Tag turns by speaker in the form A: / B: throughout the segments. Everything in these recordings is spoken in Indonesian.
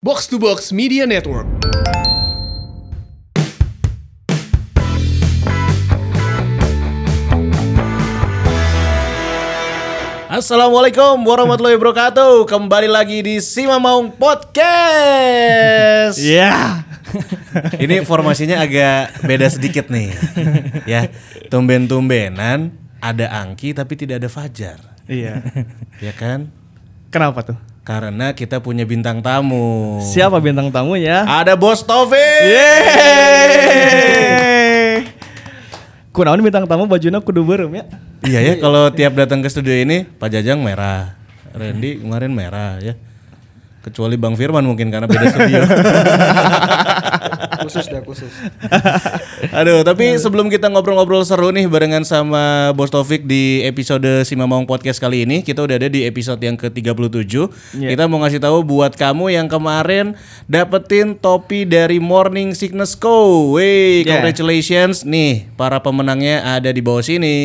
A: Box to Box Media Network.
B: Assalamualaikum warahmatullahi wabarakatuh. Kembali lagi di Sima Maung Podcast.
C: Iya.
B: Ini formasinya agak beda sedikit nih. ya, tumben-tumbenan ada Angki tapi tidak ada Fajar.
C: Iya.
B: Ya kan?
C: Kenapa tuh?
B: Karena kita punya bintang tamu.
C: Siapa bintang tamunya?
B: Ada Bos Taufik.
C: Yeay. Kunaon bintang tamu bajunya kudu berem ya.
B: Iya ya, kalau tiap datang ke studio ini Pak Jajang merah, Randy kemarin merah ya. Kecuali Bang Firman mungkin karena beda studio.
D: khusus dah khusus.
B: Aduh, tapi sebelum kita ngobrol-ngobrol seru nih barengan sama Bos Taufik di episode Sima Maung Podcast kali ini, kita udah ada di episode yang ke-37. Kita mau ngasih tahu buat kamu yang kemarin dapetin topi dari Morning Sickness Co. Wey,
C: Yeah.
B: congratulations nih para pemenangnya ada di bawah sini.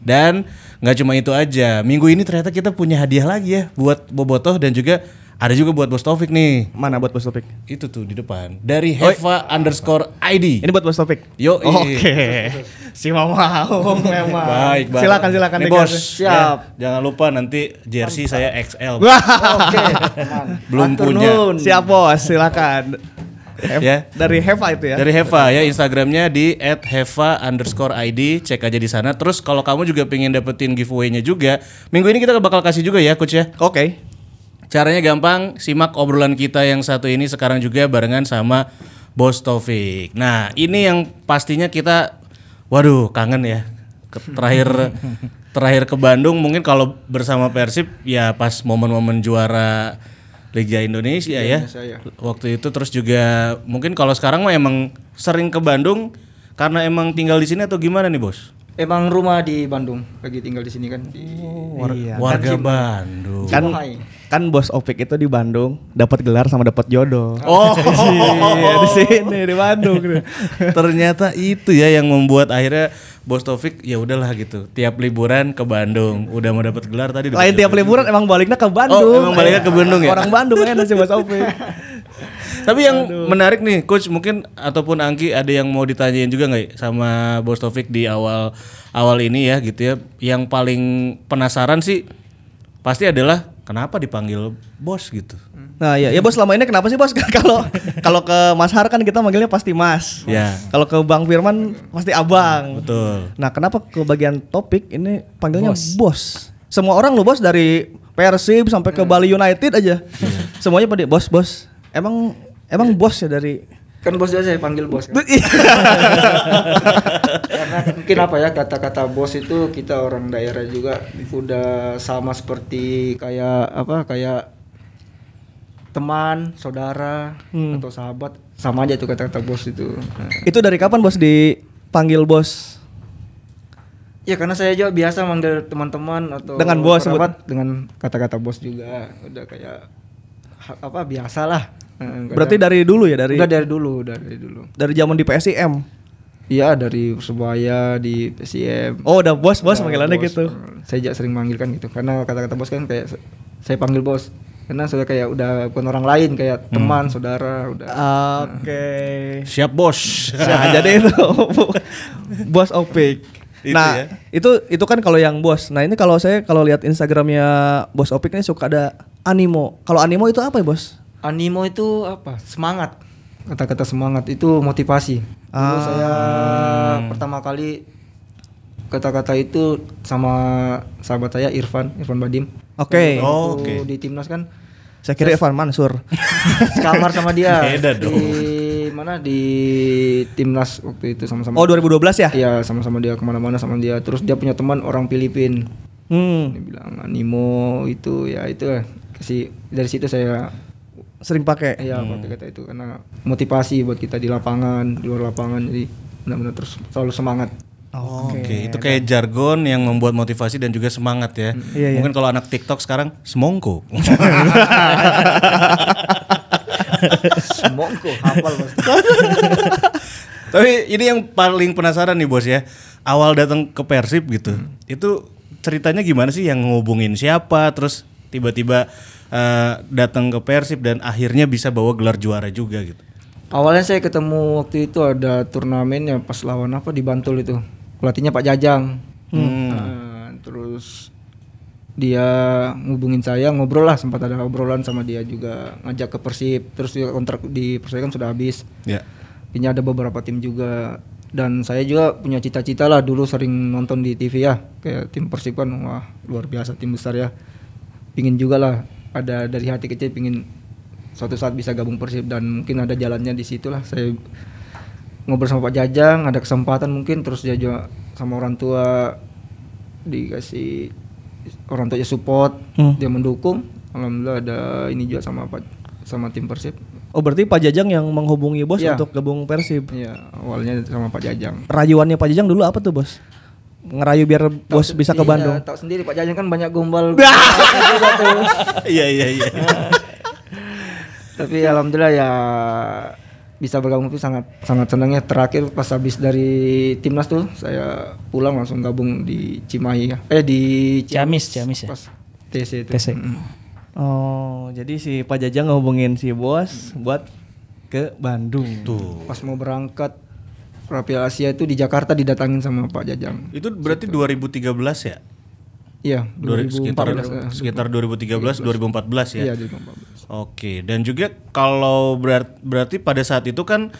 B: Dan nggak cuma itu aja, minggu ini ternyata kita punya hadiah lagi ya buat Bobotoh dan juga ada juga buat Bos Taufik nih.
C: Mana buat Bos Topik?
B: Itu tuh di depan dari Heva underscore ID.
C: Ini buat Bos Topik.
B: Yo,
C: Oke. Si Mama mau memang.
B: Baik, baik.
C: Silakan silakan
B: Nih, bos.
D: Siap.
B: Ya, jangan lupa nanti jersey saya XL.
D: Oke, teman.
B: Belum
D: Matur
B: punya.
C: Siap Bos, silakan.
B: Ya.
C: Dari Heva itu ya.
B: Dari Heva ya Instagramnya di @heva underscore ID cek aja di sana. Terus kalau kamu juga pengen dapetin giveaway-nya juga, minggu ini kita bakal kasih juga ya coach ya.
C: Oke.
B: Caranya gampang, simak obrolan kita yang satu ini sekarang juga barengan sama Bos Taufik. Nah ini yang pastinya kita, waduh kangen ya. Terakhir terakhir ke Bandung mungkin kalau bersama Persib ya pas momen-momen juara Liga Indonesia ya.
D: Indonesia, ya.
B: Waktu itu terus juga mungkin kalau sekarang mah emang sering ke Bandung karena emang tinggal di sini atau gimana nih bos?
D: Emang rumah di Bandung, lagi tinggal di sini kan di
C: Iya.
B: Warga Bandung.
C: Kan
D: Cimahi.
C: kan Bos Opik itu di Bandung dapat gelar sama dapat jodoh.
B: Oh,
C: Iya, di sini di Bandung.
B: Ternyata itu ya yang membuat akhirnya Bos Taufik ya udahlah gitu. Tiap liburan ke Bandung, udah mau dapat gelar tadi.
C: Lain tiap liburan emang baliknya ke Bandung.
B: Oh, emang baliknya ke Bandung ya?
C: Orang Bandung kan sih Bos Opik.
B: Tapi yang menarik nih, coach mungkin ataupun Angki ada yang mau ditanyain juga nggak sama Bos Taufik di awal awal ini ya gitu ya. Yang paling penasaran sih pasti adalah kenapa dipanggil bos gitu.
C: Nah ya, ya bos selama ini kenapa sih bos kalau kalau ke Mas Har kan kita manggilnya pasti Mas.
B: Ya.
C: Kalau ke Bang Firman pasti Abang.
B: Betul.
C: Nah kenapa ke bagian topik ini panggilnya bos? Semua orang lo bos dari Persib sampai ke Bali United aja. Semuanya pada bos bos. Emang emang bos ya dari
D: kan bos aja saya panggil bos kan. Karena mungkin apa ya kata-kata bos itu kita orang daerah juga udah sama seperti kayak apa kayak teman, saudara atau sahabat sama aja tuh kata-kata bos itu. Nah,
C: itu dari kapan bos dipanggil bos?
D: Ya karena saya juga biasa manggil teman-teman atau
C: Dengan bos,
D: kerabat dengan kata-kata bos juga udah kayak apa biasa lah. Nah,
C: Berarti dari dulu ya dari
D: udah dari dulu dari dulu.
C: dari zaman di PSIM.
D: Iya dari Persebaya di PSM.
C: Oh udah bos bos
D: Nah,
C: panggilannya
D: bos.
C: gitu.
D: Saya juga sering manggil kan gitu karena kata-kata bos kan kayak saya panggil bos karena sudah kayak udah bukan orang lain kayak teman saudara udah.
C: Oke.
B: Siap bos.
C: Nah, jadi itu bos Opik.
B: Itu
C: nah,
B: ya.
C: itu itu kan kalau yang bos. Nah, ini kalau saya kalau lihat Instagramnya bos Opik ini suka ada animo. Kalau animo itu apa ya, bos?
D: Animo itu apa? Semangat. Kata-kata semangat itu motivasi. Dulu
C: Ah.
D: saya pertama kali kata-kata itu sama sahabat saya Irfan, Irfan Badim.
C: Oke.
B: Oh,
D: Waktu
B: oke.
D: Di timnas kan
C: Saya kira Evan Mansur.
D: sekamar sama dia.
B: Beda dong.
D: Di mana di timnas waktu itu sama-sama.
C: Oh, 2012 ya?
D: Iya sama-sama dia ke mana-mana sama dia. Terus dia punya teman orang Filipin.
C: Hmm.
D: Dia bilang animo itu ya itu lah. kasih dari situ saya
C: Sering pakai.
D: ya pakai kata itu karena motivasi buat kita di lapangan di luar lapangan jadi benar-benar terus selalu semangat.
B: Oke, itu kayak jargon yang membuat motivasi dan juga semangat ya.
C: Iya, iya.
B: Mungkin kalau anak TikTok sekarang semongko.
D: Semongko hafal pasti.
B: Tapi ini yang paling penasaran nih bos ya. Awal datang ke Persib gitu. Itu ceritanya gimana sih yang ngehubungin siapa terus tiba-tiba eh, datang ke Persib dan akhirnya bisa bawa gelar juara juga gitu.
D: Awalnya saya ketemu waktu itu ada turnamen ya pas lawan apa di Bantul itu. Pelatihnya Pak Jajang. Nah, terus dia ngubungin saya ngobrol lah sempat ada obrolan sama dia juga ngajak ke Persib terus kontrak di Persib kan sudah habis
B: Ya.
D: ini ada beberapa tim juga dan saya juga punya cita-cita lah dulu sering nonton di TV ya kayak tim Persib kan wah luar biasa tim besar ya pingin juga lah ada dari hati kecil pingin suatu saat bisa gabung Persib dan mungkin ada jalannya di situ lah saya ngobrol sama Pak Jajang ada kesempatan mungkin terus dia juga sama orang tua dikasih orang tuanya support dia mendukung alhamdulillah ada ini juga sama Pak sama tim Persib
C: Oh berarti Pak Jajang yang menghubungi bos
D: Iya.
C: untuk gabung Persib.
D: ya awalnya sama Pak Jajang
C: Rayuannya Pak Jajang dulu apa tuh bos? Ngerayu biar bos
D: Tahu
C: bisa ke
D: iya,
C: Bandung.
D: tahu sendiri Pak Jajang kan banyak gombal.
B: Iya iya iya.
D: Tapi alhamdulillah ya bisa bergabung itu sangat sangat senangnya terakhir pas habis dari timnas tuh saya pulang langsung gabung di Cimahi ya. Eh di
E: Ciamis, Ciamis ya.
D: pas TC itu.
E: TC.
D: Mm.
C: Oh jadi si Pak Jajang ngehubungin si bos buat ke Bandung.
B: Tuh.
D: Pas mau berangkat Piala Asia itu di Jakarta didatangin sama Pak Jajang.
B: Itu berarti 2013 ya?
D: Iya,
B: Dua- sekitar
D: 2014.
B: sekitar 2013 2014 ya.
D: Iya, 2014.
B: Oke, dan juga kalau berat- berarti pada saat itu kan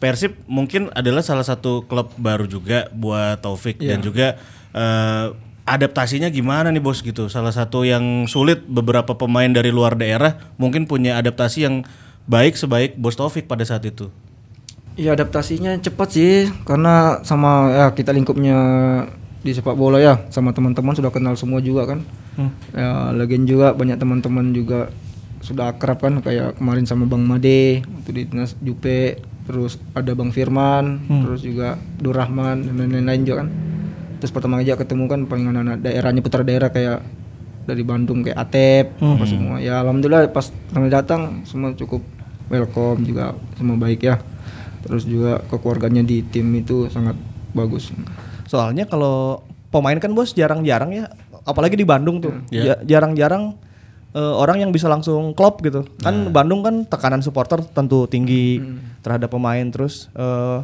B: Persib mungkin adalah salah satu klub baru juga buat Taufik dan juga eh, adaptasinya gimana nih bos gitu. Salah satu yang sulit beberapa pemain dari luar daerah mungkin punya adaptasi yang baik sebaik bos Taufik pada saat itu.
D: Iya adaptasinya cepat sih karena sama ya kita lingkupnya di sepak bola ya sama teman-teman sudah kenal semua juga kan. Ya lagian juga banyak teman-teman juga sudah akrab kan kayak kemarin sama Bang Made itu di Dinas Jupe terus ada Bang Firman terus juga Durrahman dan lain-lain juga kan. Terus pertama aja ketemu kan paling anak-anak daerahnya putra daerah kayak dari Bandung kayak Atep apa semua. Ya alhamdulillah pas pertama datang semua cukup welcome juga semua baik ya terus juga kekeluarganya di tim itu sangat bagus
C: Soalnya kalau pemain kan bos jarang-jarang ya, apalagi di Bandung tuh,
B: Iya.
C: Ja- jarang-jarang eh, orang yang bisa langsung klop gitu. Kan Bandung kan tekanan supporter tentu tinggi terhadap pemain terus eh,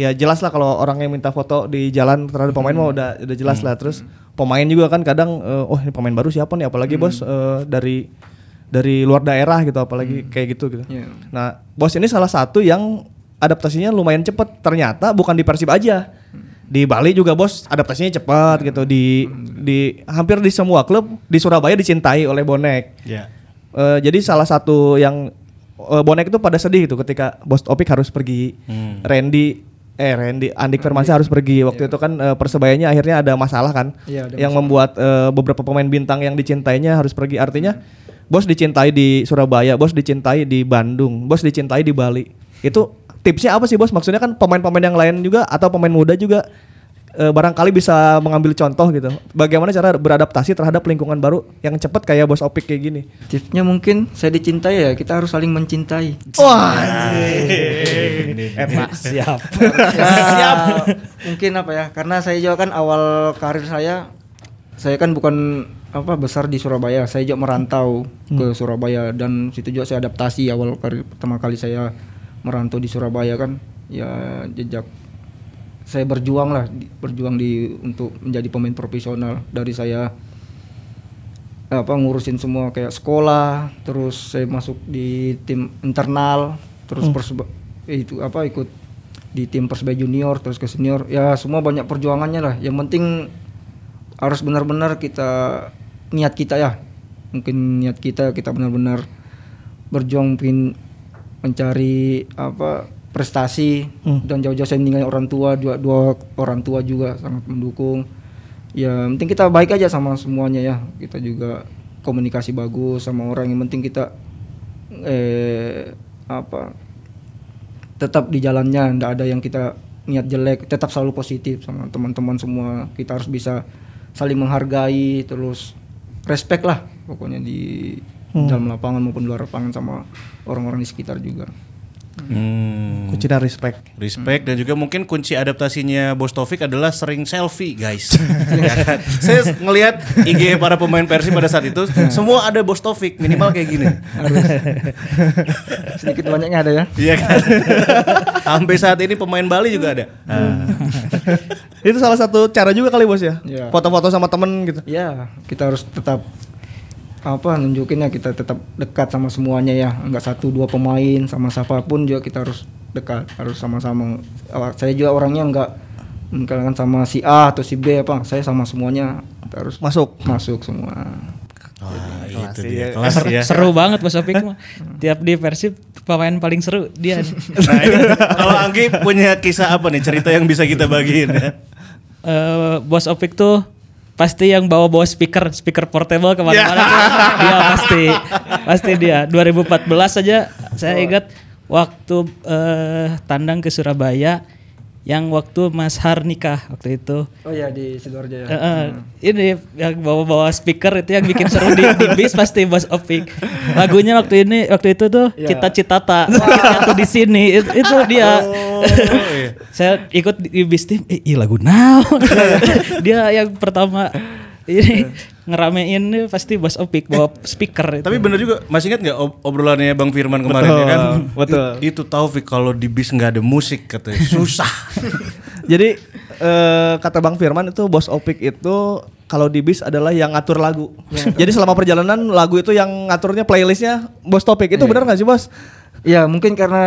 C: ya jelas lah kalau orang yang minta foto di jalan terhadap pemain mah udah udah jelas lah. Terus pemain juga kan kadang eh, oh ini pemain baru siapa nih apalagi bos eh, dari dari luar daerah gitu apalagi kayak gitu gitu.
D: Iya.
C: Nah, bos ini salah satu yang adaptasinya lumayan cepet. Ternyata bukan di Persib aja. Di Bali juga bos adaptasinya cepat gitu. Di di hampir di semua klub di Surabaya dicintai oleh bonek.
B: Ya.
C: Eh, jadi salah satu yang eh, bonek itu pada sedih itu ketika bos Opik harus pergi.
B: Hmm.
C: Randy eh Randy Andik Firmansyah harus pergi waktu itu kan eh, persebayanya akhirnya ada masalah kan
D: Iya, ada
C: yang membuat eh, beberapa pemain bintang yang dicintainya harus pergi artinya bos dicintai di Surabaya bos dicintai di Bandung bos dicintai di Bali itu tipsnya apa sih bos? Maksudnya kan pemain-pemain yang lain juga atau pemain muda juga eh, barangkali bisa mengambil contoh gitu. Bagaimana cara beradaptasi terhadap lingkungan baru yang cepat kayak bos Opik kayak gini?
D: Tipsnya mungkin saya dicintai ya kita harus saling mencintai.
C: Wah
E: Emak siap.
D: siap mungkin apa ya karena saya juga kan awal karir saya saya kan bukan apa besar di Surabaya. Saya juga merantau ke Surabaya dan situ juga saya adaptasi awal karir pertama kali saya merantau di Surabaya kan ya jejak saya berjuang lah berjuang di untuk menjadi pemain profesional. Dari saya apa ngurusin semua kayak sekolah terus saya masuk di tim internal terus perseba eh, itu apa ikut di tim persebaya junior terus ke senior. Ya semua banyak perjuangannya lah. Yang penting harus benar-benar kita niat kita ya. Mungkin niat kita kita benar-benar berjuang pin mencari apa prestasi dan jauh-jauh saya meninggalkan orang tua dua, dua orang tua juga sangat mendukung. Ya penting kita baik aja sama semuanya ya. Kita juga komunikasi bagus sama orang. Yang penting kita eh apa tetap di jalannya. Ndak ada yang kita niat jelek. Tetap selalu positif sama teman-teman semua. Kita harus bisa saling menghargai terus respect lah pokoknya di dalam lapangan maupun luar lapangan sama orang-orang di sekitar juga
B: Hmm.
C: Kunci dan respect.
B: Respect dan juga mungkin kunci adaptasinya Bos Taufik adalah sering selfie guys. Ya kan? Saya ngelihat IG para pemain Persib pada saat itu semua ada Bos Taufik minimal kayak gini.
D: Sedikit banyaknya ada ya.
B: Iya kan? Sampai saat ini pemain Bali juga ada.
C: Itu salah satu cara juga kali bos ya.
D: Iya.
C: Foto-foto sama temen gitu.
D: Ya, kita harus tetap apa nunjukinnya kita tetap dekat sama semuanya ya nggak satu dua pemain sama siapa pun juga kita harus dekat harus sama-sama Awak- saya juga orangnya nggak misalkan sama si A atau si B apa saya sama semuanya kita harus
C: Masuk.
D: masuk semua
B: Wah,
C: Kelas
B: itu
C: ya.
B: dia. Kelas ya.
E: Seru banget Bos Opik mah. Tiap di Persib pemain paling seru dia.
B: Nah, ini, kalau Anggi punya kisah apa nih cerita yang bisa kita bagiin ya?
E: Eh, Bos Opik tuh pasti yang bawa-bawa speaker, speaker portable ke mana-mana tuh. Dia pasti, pasti dia. 2014 saja saya ingat waktu eh, tandang ke Surabaya yang waktu Mas Har nikah waktu itu.
D: oh ya di sidoarjo ya
E: eh, ini yang bawa-bawa speaker itu yang bikin seru di, di bis pasti Bos Opik. Lagunya waktu ini waktu itu tuh
D: Iya.
E: kita citata tuh di sini itu, itu dia.
B: iya.
E: Saya ikut di bis tim, eh, lagu now. dia yang pertama ini ngeramein nih pasti Bos Opik bawa speaker itu.
B: Tapi bener juga, masih ingat nggak ob- obrolannya Bang Firman kemarin ya kan?
C: betul.
B: I- Itu Taufik kalau di bis nggak ada musik katanya susah.
C: Jadi eh, kata Bang Firman itu bos Opik itu kalau di bis adalah yang ngatur lagu. Jadi selama perjalanan lagu itu yang ngaturnya playlistnya bos Topik itu benar nggak sih bos?
D: ya mungkin karena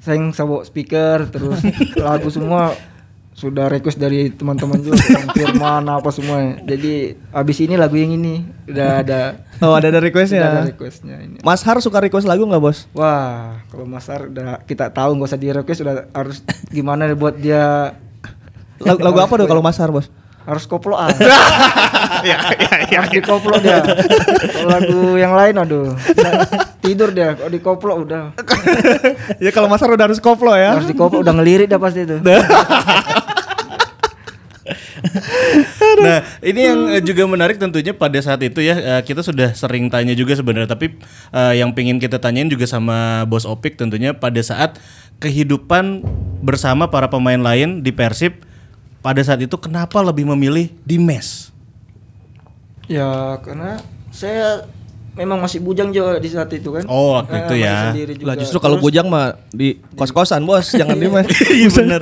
D: saya yang bawa speaker terus lagu semua sudah request dari teman-teman juga Firman apa semua jadi abis ini lagu yang ini udah ada
C: Oh ada ada
D: udah ada
C: requestnya.
D: requestnya ini
C: Mas Har suka request lagu nggak bos?
D: Wah, kalau Mas Ar udah kita tahu nggak usah di request udah harus gimana buat dia
C: Lagu, lagu apa tuh kalau Mas Har bos?
D: harus koplo ah. harus dikoplo dia. Kalau lagu yang lain aduh tidur dia. Kalau dikoplo udah
C: ya kalau Mas Har udah harus koplo ya.
D: harus dikoplo udah ngelirik dah pasti itu.
B: nah, ini yang eh, juga menarik tentunya pada saat itu ya eh, kita sudah sering tanya juga sebenarnya, tapi eh, yang pengen kita tanyain juga sama Bos Opik tentunya pada saat kehidupan bersama para pemain lain di Persib pada saat itu kenapa lebih memilih di mes?
D: Ya karena saya memang masih bujang juga di saat itu kan.
B: Oh, waktu
D: Eh,
B: itu ya.
C: Lah justru kalau
D: Terus-
C: bujang mah di kos-kosan bos, jangan di mes.
B: Iya bener.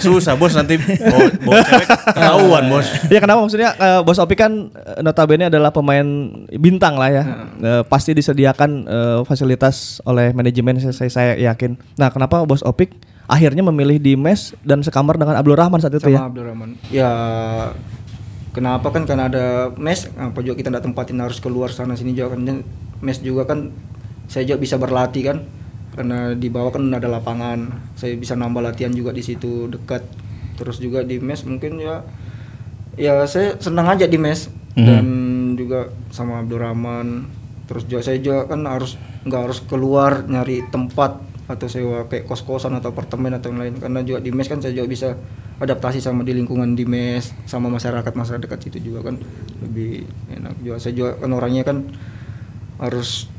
B: Susah bos nanti bawa, bawa cewek ketahuan bos.
C: ya kenapa maksudnya eh, Bos Opik kan eh, notabene adalah pemain bintang lah ya. Eh, pasti disediakan eh, fasilitas oleh manajemen saya, saya, yakin. Nah, kenapa Bos Opik akhirnya memilih di mes dan sekamar dengan Abdul Rahman saat itu
D: sama
C: ya?
D: Abdurrahman. Ya kenapa? Kan karena ada mes, apa juga kita tidak tempatin harus keluar sana sini juga kan. Mes juga kan saya juga bisa berlatih kan. Karena di bawah kan ada lapangan, saya bisa nambah latihan juga di situ dekat. Terus juga di mes mungkin ya ya saya senang aja di mes. Dan juga sama Abdurrahman. Terus juga saya juga kan harus nggak harus keluar nyari tempat atau sewa kayak kos-kosan atau apartemen atau yang lain. Karena juga di mes kan saya juga bisa adaptasi sama di lingkungan di mes sama masyarakat masyarakat dekat situ juga kan lebih enak juga. Saya juga kan orangnya kan harus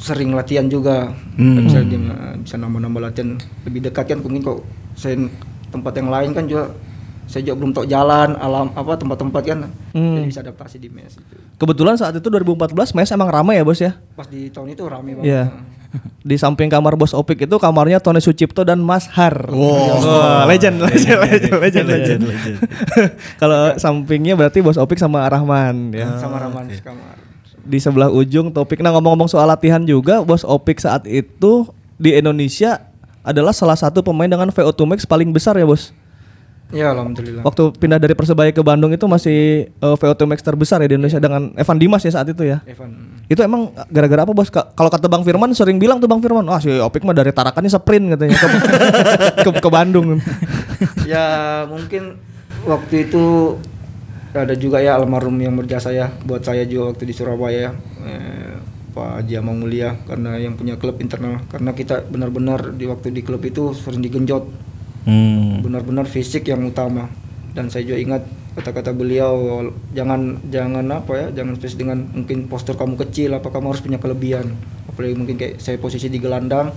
D: sering latihan juga. Dan bisa bisa nambah-nambah latihan lebih dekat kan. Mungkin kok saya tempat yang lain kan juga saya juga belum tahu jalan alam apa tempat-tempat kan.
C: Hmm.
D: jadi bisa adaptasi di mes itu.
C: Kebetulan saat itu 2014 mes emang ramai ya Bos ya?
D: pas di tahun itu rame banget.
C: Iya. Di samping kamar Bos Opik itu kamarnya Tony Sucipto dan Mas Har. Wah, legend, legend, legend, legend, legend. Kalau sampingnya berarti Bos Opik sama Rahman ya.
D: sama Rahman kamar
C: Di sebelah ujung Topik. Nah ngomong-ngomong soal latihan juga, Bos Opik saat itu di Indonesia adalah salah satu pemain dengan VO2 max paling besar ya Bos.
D: Ya alhamdulillah
C: Waktu pindah dari Persebaya ke Bandung itu masih eh, VO2 max terbesar ya di Indonesia dengan Evan Dimas ya saat itu ya.
D: Evan
C: Itu emang gara-gara apa bos? Ka- Kalau kata Bang Firman sering bilang tuh Bang Firman, wah si Opik mah dari Tarakannya sprint katanya ke, ke, ke Bandung.
D: ya mungkin waktu itu ada juga ya almarhum yang berjasa ya buat saya juga waktu di Surabaya eh, Pak Haji Amang Mulia karena yang punya klub internal karena kita benar-benar di waktu di klub itu sering digenjot
B: Hmm.
D: benar-benar fisik yang utama. Dan saya juga ingat kata-kata beliau jangan jangan apa ya jangan spes dengan mungkin postur kamu kecil apa kamu harus punya kelebihan. Apalagi mungkin kayak saya posisi di gelandang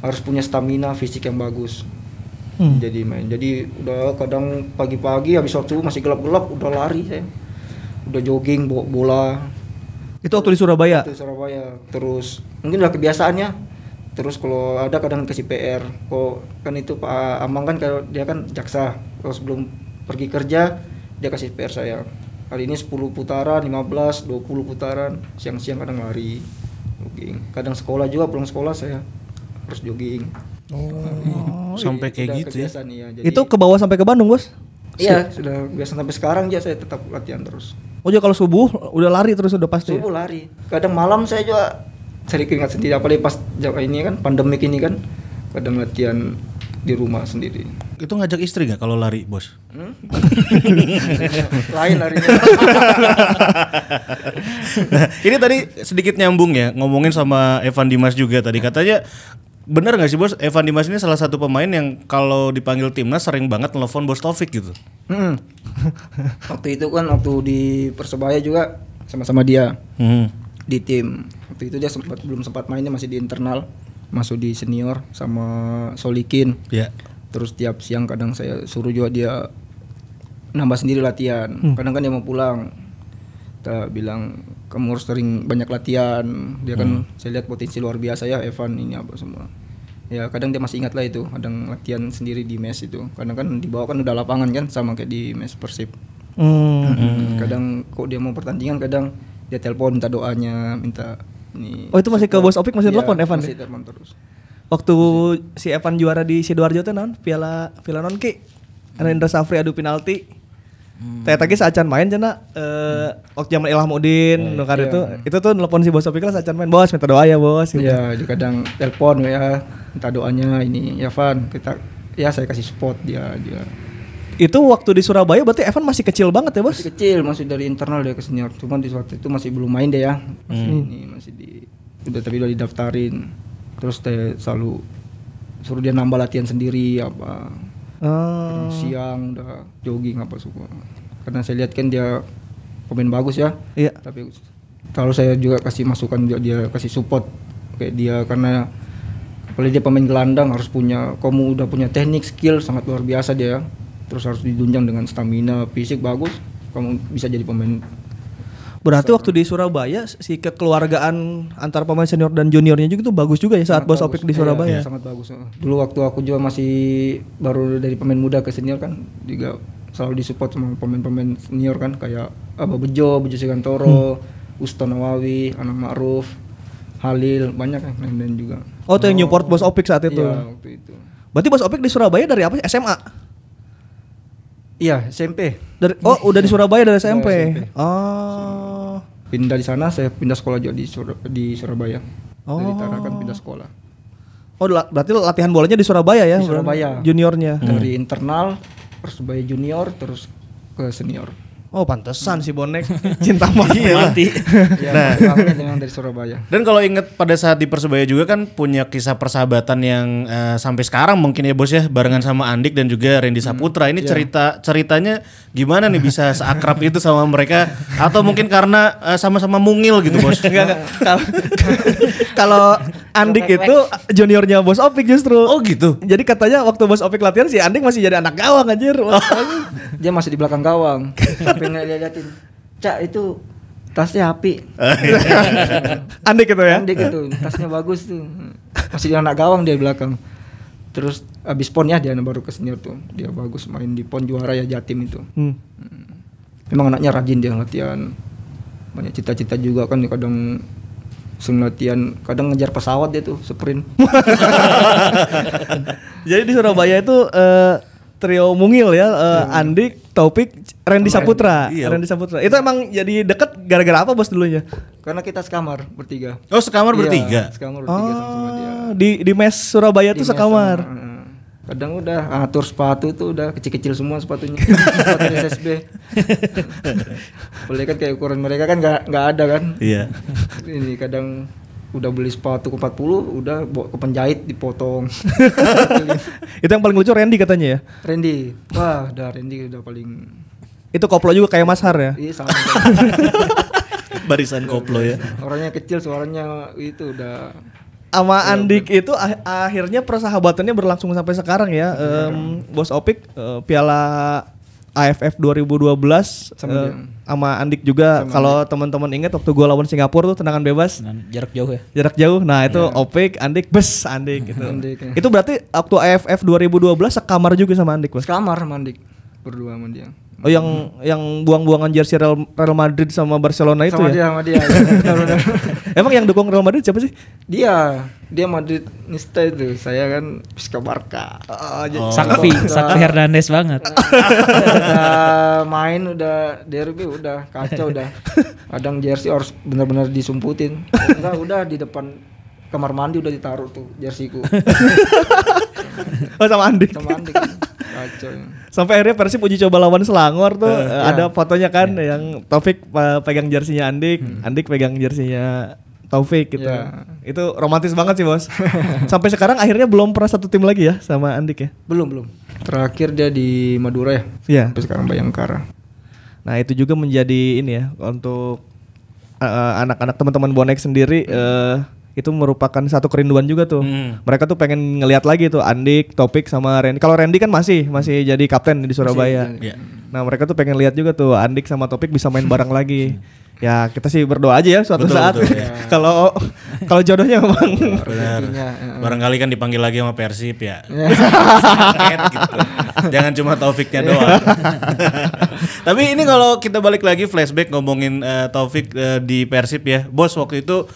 D: harus punya stamina fisik yang bagus.
C: Hmm.
D: jadi main. Jadi udah kadang pagi-pagi habis subuh masih gelap-gelap udah lari saya. Udah jogging bawa bola.
C: Itu waktu di Surabaya.
D: itu Surabaya. Terus mungkin udah kebiasaannya terus kalau ada kadang kasih PR kok kan itu Pak Amang kan kalau dia kan jaksa kalau sebelum pergi kerja dia kasih PR saya kali ini 10 putaran 15 20 putaran siang-siang kadang lari jogging kadang sekolah juga pulang sekolah saya harus jogging
B: Sampai kayak gitu ya.
D: iya. Jadi-
C: Itu ke bawah sampai ke Bandung, Bos?
D: iya sudah biasa sampai sekarang ya saya tetap latihan terus
C: Oh, jadi kalau subuh udah lari terus udah pasti. ya?
D: subuh lari kadang malam saya juga cari keringat sendiri apalagi pas ini kan pandemik ini kan kadang latihan di rumah sendiri
B: Itu ngajak istri nggak kalau lari, bos?
D: Hmm? lain larinya
B: nah, ini tadi sedikit nyambung ya ngomongin sama Evan Dimas juga tadi katanya bener nggak sih bos Evan Dimas ini salah satu pemain yang kalau dipanggil timnas sering banget nelfon bos Taufik gitu.
D: Hmm. waktu itu kan waktu di persebaya juga sama-sama dia
B: Hmm.
D: di tim waktu itu dia sempat belum sempat mainnya masih di internal masuk di senior sama Solikin.
B: Ya.
D: terus tiap siang kadang saya suruh juga dia nambah sendiri latihan. Kadang kan dia mau pulang. Kita bilang kamu harus sering banyak latihan. Dia kan saya lihat potensi luar biasa ya Evan ini apa semua. Ya kadang dia masih ingat lah itu kadang latihan sendiri di mes itu. Kadang kan di bawah kan udah lapangan kan sama kayak di mes persib.
C: Hmm.
D: kadang kok dia mau pertandingan kadang dia telepon minta doanya minta ini
C: Oh, itu masih ke Bos Opik masih
D: Iya,
C: telepon Evan?
D: masih
C: ya?
D: telepon terus
C: Waktu si Evan juara di Sidoarjo tuh non Piala Piala non ki. Rendra Safri adu penalti. Teh tadi saacan main cenah eh waktu zaman Ilham Udin nu kada itu itu tuh nelpon si Bos Opik lah saacan main bos minta doa ya bos gitu.
D: Iya, dia kadang telepon ya, minta doanya ini, ya Van, kita ya saya kasih support dia dia.
C: Itu waktu di Surabaya berarti Evan masih kecil banget ya bos?
D: Masih kecil, masih dari internal dia ke senior. Cuman di waktu itu masih belum main deh ya. Masih ini masih di udah tapi udah didaftarin. Terus saya selalu suruh dia nambah latihan sendiri apa.
C: Oh.
D: Siang udah jogging apa semua. Karena saya lihat kan dia pemain bagus ya.
C: Iya.
D: tapi kalau saya juga kasih masukan dia, dia kasih support kayak dia karena apalagi dia pemain gelandang harus punya kamu udah punya teknik skill sangat luar biasa dia terus harus didunjang dengan stamina fisik bagus kamu bisa jadi pemain
C: Berarti waktu di Surabaya si kekeluargaan antara pemain senior dan juniornya juga tuh bagus juga ya saat
D: Sangat
C: Bos. Opik di
D: Iya,
C: Surabaya.
D: sangat bagus dulu waktu aku juga masih baru dari pemain muda ke senior kan juga selalu disupport sama pemain-pemain senior kan kayak Abah Bejo, Bejo Sigantoro, Uston Nawawi, Anang Ma'ruf, Halil, banyak yang lain-lain juga.
C: Oh, tuh yang Newport Bos Opik saat itu.
D: Iya, waktu itu.
C: Berarti Bos Opik di Surabaya dari apa? SMA.
D: Iya, SMP.
C: Dari oh, udah di Surabaya dari SMP.
D: SMP.
C: Oh.
D: Pindah di sana, saya pindah sekolah juga di, Sur- di Surabaya. Dari
C: Oh.
D: Tarakan pindah sekolah.
C: Oh, berarti latihan bolanya di Surabaya ya?
D: Di Surabaya.
C: Juniornya.
D: Dari internal, Persebaya junior, terus ke senior.
C: Oh, pantesan si bonek cinta mati.
E: Mati.
D: Ya,
B: Nah.
D: nah. memang dari Surabaya.
B: Dan kalau inget pada saat di Persebaya juga kan punya kisah persahabatan yang eh, sampai sekarang mungkin ya bos ya barengan sama Andik dan juga Randy Saputra. Ini cerita ceritanya gimana nih bisa seakrab itu sama mereka atau mungkin karena eh, sama-sama mungil gitu bos?
C: Enggak, enggak. Kalau kalau Andik itu juniornya Bos Opik justru.
B: Oh gitu.
C: Jadi katanya waktu Bos Opik latihan si Andik masih jadi anak gawang anjir.
D: Dia masih di belakang gawang. Sampai ngeliatin, "Cak, itu tasnya api."
C: Andik itu ya.
D: Andik itu, tasnya bagus tuh. Masih di anak gawang dia di belakang. Terus abis pon ya dia baru ke senior tuh. Dia bagus main di pon juara ya Jatim itu.
C: Hmm.
D: Memang anaknya rajin dia latihan. Banyak cita-cita juga kan kadang sering latihan, kadang ngejar pesawat dia tuh sprint.
C: Jadi di Surabaya itu eh, trio mungil ya, eh, Andik, Taufik, Randy Saputra.
B: Iya.
C: Randy Saputra. Itu emang jadi deket gara-gara apa bos dulunya?
D: Karena kita sekamar bertiga.
B: Oh sekamar
D: Iya,
B: bertiga.
D: Sekamar bertiga sama, sama dia.
C: Oh, di di mes Surabaya
D: Di
C: tuh
D: mes
C: sekamar.
D: sama, eh, Kadang udah atur sepatu tuh udah kecil-kecil semua sepatunya. Sepatu SSB. Boleh kan kayak ukuran mereka kan nggak nggak ada kan.
B: Iya.
D: Ini kadang udah beli sepatu ke 40 udah bawa ke penjahit dipotong.
C: Itu yang paling lucu Randy katanya ya.
D: Randy, wah udah Randy udah paling
C: Itu koplo juga kayak Mas Har ya.
D: iya sama.
B: Barisan koplo ya.
D: Orangnya kecil, suaranya itu udah
C: sama Andik itu ah- akhirnya persahabatannya berlangsung sampai sekarang ya. Em, Bos Opik eh, Piala AFF 2012
D: Sama
C: sama Andik juga. Kalau teman-teman ingat waktu gua lawan Singapura tuh tendangan bebas
E: jarak jauh ya.
C: jarak jauh. Nah, itu Opik, Andik, bes Andik gitu.
D: Andik, ya.
C: Itu berarti waktu AFF 2012 sekamar juga sama Andik, Bos.
D: sekamar mandik berdua sama dia.
C: Oh, yang yang buang-buangan jersey Real, Real Madrid sama Barcelona itu
D: sama
C: ya?
D: dia sama dia.
C: Emang yang dukung Real Madrid siapa sih?
D: dia dia Madridista itu, saya kan Piska Barca.
E: Sakfi, Sakfi Hernandez banget.
D: udah main udah derby udah kacau udah kadang jersey harus benar-benar disumputin enggak udah di depan kamar mandi udah ditaruh tuh jerseyku
C: Oh, sama Andik.
D: sama Andik kacau.
C: Sampai akhirnya Persib uji coba lawan Selangor tuh eh, ada fotonya kan yang Taufik eh, pegang jersinya Andik, Andik pegang jersinya Taufik gitu.
D: Ya.
C: Itu romantis banget sih, Bos. Sampai sekarang akhirnya belum pernah satu tim lagi ya sama Andik ya.
D: belum belum terakhir dia di Madura ya
C: Iya.
D: sampai sekarang Bayangkara
C: Nah, itu juga menjadi ini ya untuk eh, anak-anak teman-teman bonek sendiri eh, itu merupakan satu kerinduan juga tuh. Mereka tuh pengen ngelihat lagi tuh Andik, Topik sama Randy. Kalau Randy kan masih masih jadi kapten di Surabaya.
B: Iya.
C: Nah, mereka tuh pengen lihat juga tuh Andik sama Topik bisa main bareng lagi. Ya, kita sih berdoa aja ya suatu
B: Betul,
C: saat.
B: betul, ya.
C: Kalau kalau jodohnya memang
B: Benar.
D: Ya.
B: Barangkali kan dipanggil lagi sama Persib ya. Gitu. Jangan cuma Taufiknya doang. Tapi ini kalau kita balik lagi flashback ngomongin eh, Taufik eh, di Persib ya. Bos waktu itu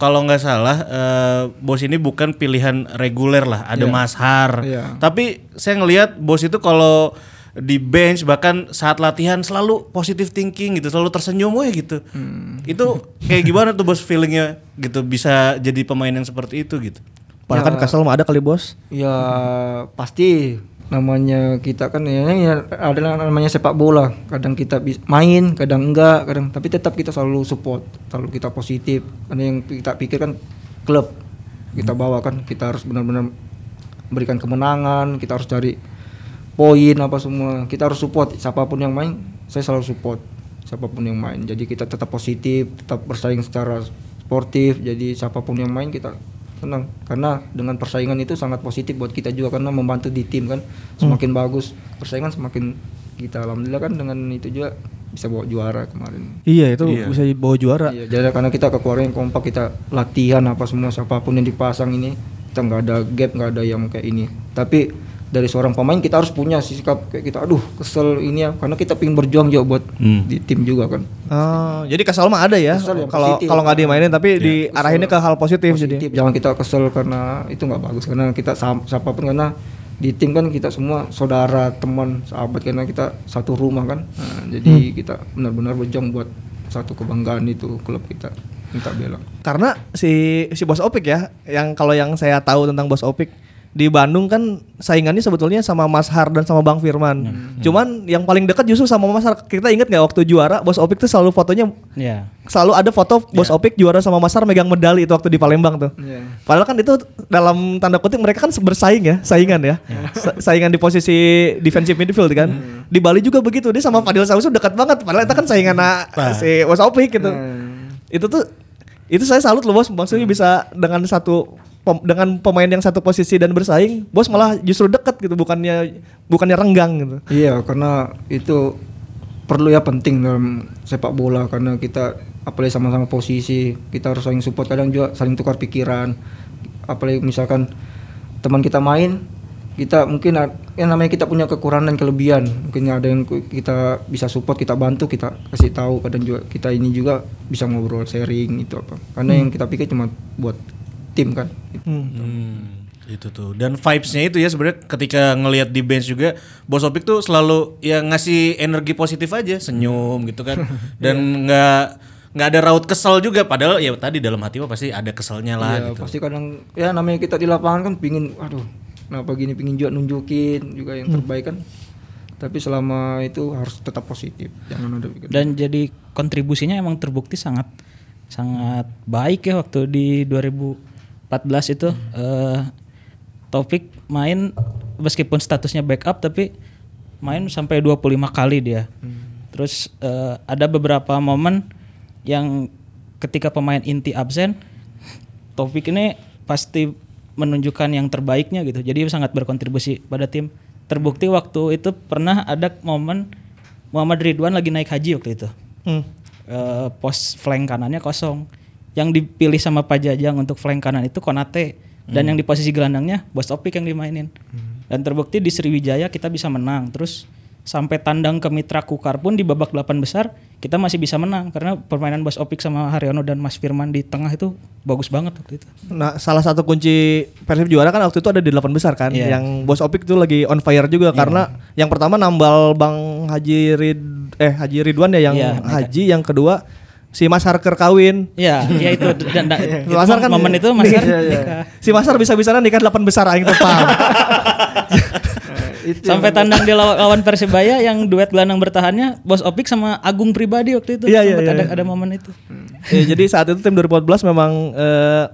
B: kalau nggak salah eh, bos ini bukan pilihan reguler lah, ada Mas Har.
D: Iya.
B: Tapi saya ngelihat bos itu kalau di bench bahkan saat latihan selalu positive thinking gitu, selalu tersenyum we gitu. Itu kayak gimana tuh bos feelingnya gitu bisa jadi pemain yang seperti itu gitu.
C: Padahal kan kesel mah ada kali, Bos.
D: ya pasti namanya kita kan ya, ya adalah namanya sepak bola. Kadang kita bis- main kadang enggak kadang tapi tetap kita selalu support selalu kita positif. Karena yang kita pikir kan klub kita bawa kan kita harus benar-benar berikan kemenangan kita harus cari poin apa semua. Kita harus support siapa pun yang main saya selalu support siapa pun yang main. Jadi kita tetap positif tetap bersaing secara sportif. Jadi siapa pun yang main kita senang. Karena dengan persaingan itu sangat positif buat kita juga karena membantu di tim kan. Semakin bagus persaingan semakin kita alhamdulillah kan dengan itu juga bisa bawa juara kemarin.
C: Iya, itu bisa bawa juara.
D: Iya, jadi karena kita kekuatan yang kompak kita latihan apa semua siapa pun yang dipasang ini kita nggak ada gap nggak ada yang kayak ini. Tapi dari seorang pemain kita harus punya sikap kayak kita aduh kesel ini ya. Karena kita pengen berjuang juga buat di tim juga kan.
C: Oh, jadi kesal mah ada ya.
D: Kesel yang
C: Kalau kalau nggak dimainin tapi diarahinnya ke hal positif, jadi.
D: positif jangan kita kesel karena itu nggak bagus. Karena kita siapa pun karena di tim kan kita semua saudara teman sahabat karena kita satu rumah kan. Nah, jadi kita benar-benar berjuang buat satu kebanggaan itu klub kita kita bela.
C: Karena si si Bos Opik ya, yang kalau yang saya tahu tentang Bos Opik di Bandung kan saingannya sebetulnya sama Mas Har dan sama Bang Firman. Cuman yang paling dekat justru sama Mas Har. Kita ingat nggak waktu juara Bos Opik tuh selalu fotonya
E: Ya.
C: selalu ada foto Bos Opik juara sama Mas Har megang medali itu waktu di Palembang tuh.
D: Iya.
C: Padahal kan itu dalam tanda kutip mereka kan bersaing ya, saingan ya. Sa- saingan di posisi defensive midfield kan. Di Bali juga begitu. Dia sama Fadil Sausu dekat banget padahal itu kan saingan na- si Bos Opik gitu. Itu tuh itu saya salut loh Bos, maksudnya bisa dengan satu pem- dengan pemain yang satu posisi dan bersaing, Bos malah justru dekat gitu, bukannya bukannya renggang gitu.
D: Iya, karena itu perlu ya penting dalam sepak bola karena kita apalagi sama-sama posisi, kita harus saling support kadang juga saling tukar pikiran. Apalagi misalkan teman kita main, kita mungkin yang namanya kita punya kekurangan dan kelebihan. Mungkin ada yang kita bisa support, kita bantu, kita kasih tahu kadang juga kita ini juga bisa ngobrol sharing itu apa. Karena yang kita pikir cuma buat tim kan.
B: Hmm, itu tuh. Dan vibes-nya itu ya sebenarnya ketika ngelihat di bench juga Bos Opik tuh selalu ya ngasih energi positif aja, senyum gitu kan. Dan nggak nggak ada raut kesel juga padahal ya tadi dalam hati mah pasti ada keselnya lah
D: Iya,
B: gitu.
D: pasti kadang ya namanya kita di lapangan kan pingin aduh kenapa gini pingin juga nunjukin juga yang terbaik kan tapi selama itu harus tetap positif jangan ada pikiran
E: Dan jadi kontribusinya emang terbukti sangat sangat baik ya waktu di 2014 itu eh Taufik main meskipun statusnya backup tapi main sampai 25 kali dia. Terus eh, ada beberapa momen yang ketika pemain inti absen, Taufik ini pasti menunjukkan yang terbaiknya gitu. Jadi sangat berkontribusi pada tim. Terbukti waktu itu pernah ada momen Muhammad Ridwan lagi naik haji waktu itu.
C: Hmm.
E: Eh, pos flank kanannya kosong. Yang dipilih sama Pak Jajang untuk flank kanan itu Konate dan yang di posisi gelandangnya Bos Opik yang dimainin. Dan terbukti di Sriwijaya kita bisa menang. Terus sampai tandang ke Mitra Kukar pun di babak 8 besar kita masih bisa menang karena permainan Bos Opik sama Haryono dan Mas Firman di tengah itu bagus banget waktu itu.
C: Nah, salah satu kunci Persib juara kan waktu itu ada di delapan besar kan,
E: Iya.
C: yang Bos Opik itu lagi on fire juga karena yang pertama nambal Bang Haji Rid eh Haji Ridwan ya yang
E: Iya,
C: Haji, yang kedua si Mas Harker kawin.
E: Iya, ya itu dan, dan itu
C: Mas kan
E: momen itu Mas Har
C: Iya,
E: nikah.
C: Si Masar bisa-bisanya nikah delapan besar aing paham.
D: itu
E: Sampai tandang di lawan, Persibaya yang duet gelandang bertahannya Bos Opik sama Agung pribadi waktu itu.
C: Iya, iya, iya.
E: ada ada momen itu.
C: ya, jadi saat itu tim 2014 memang eh,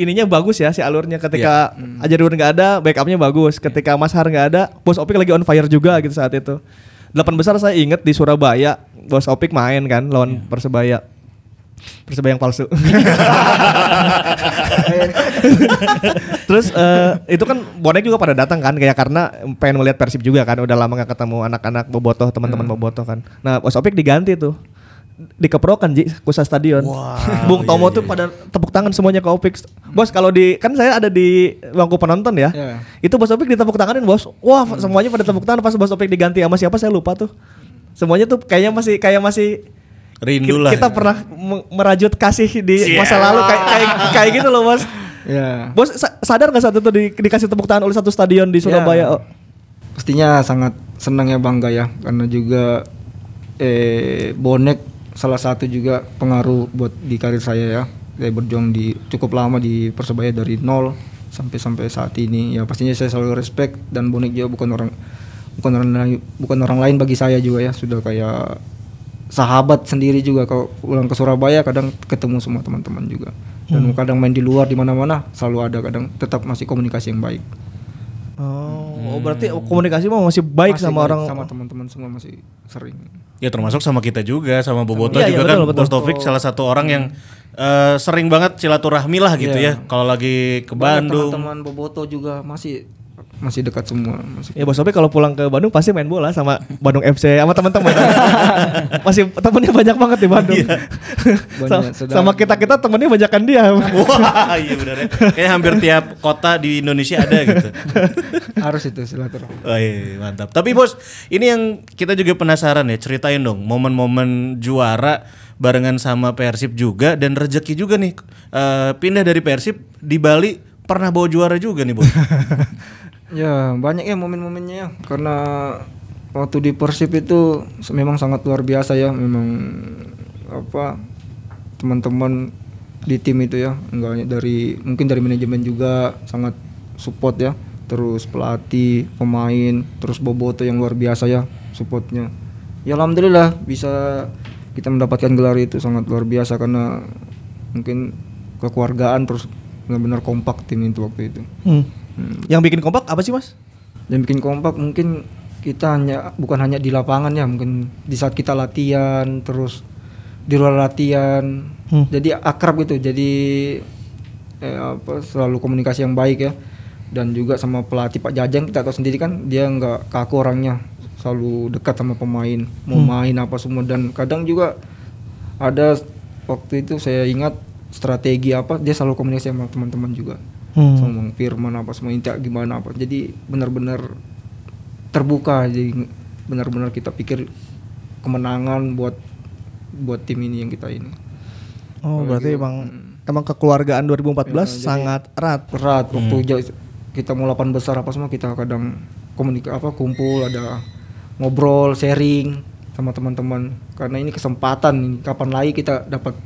C: ininya bagus ya si alurnya ketika Haji Ridwan nggak ada, backupnya bagus. Ketika Mas Har nggak ada, Bos Opik lagi on fire juga gitu saat itu. Delapan besar saya inget di Surabaya, Bos Opik main kan lawan Persebaya. Persebaya yang palsu. Terus eh, itu kan bonek juga pada datang kan kayak karena pengen melihat Persib juga kan udah lama gak ketemu anak-anak bobotoh teman-teman bobotoh kan. Nah, Bos Opik diganti tuh. Dikeprokan Ji Kusa Stadion. Bung Tomo tuh pada tepuk tangan semuanya ke Opik. Bos kalau di kan saya ada di bangku penonton ya.
D: Iya.
C: Itu Bos Opik ditepuk tanganin, Bos. Wah, semuanya pada tepuk tangan pas Bos Opik diganti sama siapa saya lupa tuh. Semuanya tuh kayaknya masih kayak masih
B: Rindu
C: kita,
B: lah.
C: kita pernah me- merajut kasih di
B: Cia.
C: masa lalu kayak kayak kayak gitu loh, Bos.
D: ya
C: Bos sa- sadar nggak saat itu di- dikasih tepuk tangan oleh satu stadion di Surabaya?
D: Ya.
C: Oh.
D: pastinya sangat senang ya bangga ya karena juga eh bonek salah satu juga pengaruh buat di karir saya ya saya berjuang di cukup lama di persebaya dari nol sampai sampai saat ini ya pastinya saya selalu respect dan bonek juga bukan orang bukan orang lain bukan orang lain bagi saya juga ya sudah kayak sahabat sendiri juga kalau pulang ke Surabaya kadang ketemu semua teman-teman juga dan kadang main di luar di mana-mana selalu ada kadang tetap masih komunikasi yang baik
C: Oh, oh, berarti komunikasi mah masih baik
D: Masih
C: sama
D: baik,
C: orang
D: sama teman-teman semua masih sering
B: Ya termasuk sama kita juga, sama Boboto
C: Iya, iya,
B: juga
C: betul,
B: kan.
C: betul.
B: Bos Taufik salah satu orang yang eh, sering banget silaturahmi lah gitu
D: Iya.
B: ya. Kalau lagi ke
D: Banyak
B: Bandung.
D: teman-teman Boboto juga masih masih dekat semua masih
C: Ya Bos Opik kalau pulang ke Bandung pasti main bola sama Bandung FC sama teman-teman. Masih temennya banyak banget di Bandung. Sa-
D: Banyak, sedang-
C: sama kita kita temennya banyakan dia.
B: Wah, iya benar ya. Kayak hampir tiap kota di Indonesia ada gitu.
D: harus itu silaturahmi
B: Oh iya, mantap. Tapi bos, ini yang kita juga penasaran ya, ceritain dong momen-momen juara barengan sama Persib juga dan rezeki juga nih eh, pindah dari Persib di Bali pernah bawa juara juga nih bos.
D: Ya banyak ya momen-momennya ya. Karena waktu di Persib itu memang sangat luar biasa ya. Memang apa teman-teman di tim itu ya. Enggak hanya dari mungkin dari manajemen juga sangat support ya. Terus pelatih pemain terus boboto yang luar biasa ya supportnya. Ya alhamdulillah bisa kita mendapatkan gelar itu sangat luar biasa karena mungkin kekeluargaan terus benar-benar kompak tim itu waktu itu.
C: Hmm. Yang bikin kompak apa sih Mas?
D: yang bikin kompak mungkin kita hanya bukan hanya di lapangan ya mungkin di saat kita latihan terus di luar latihan.
C: Hmm.
D: jadi akrab gitu jadi eh, apa selalu komunikasi yang baik ya. Dan juga sama pelatih Pak Jajang kita tahu sendiri kan dia nggak kaku orangnya. Selalu dekat sama pemain mau main apa semua. Dan kadang juga ada waktu itu saya ingat strategi apa dia selalu komunikasi sama teman-teman juga
C: Hmm.
D: sama Bang Firman apa semua intinya gimana apa. Jadi benar-benar terbuka jadi benar-benar kita pikir kemenangan buat buat tim ini yang kita ini.
C: Oh, berarti emang emang kekeluargaan 2014 sangat erat.
D: berat waktu jauh- kita mau 8 besar apa semua kita kadang komunikasi apa kumpul ada ngobrol sharing sama teman-teman. Karena ini kesempatan ini kapan lagi kita dapat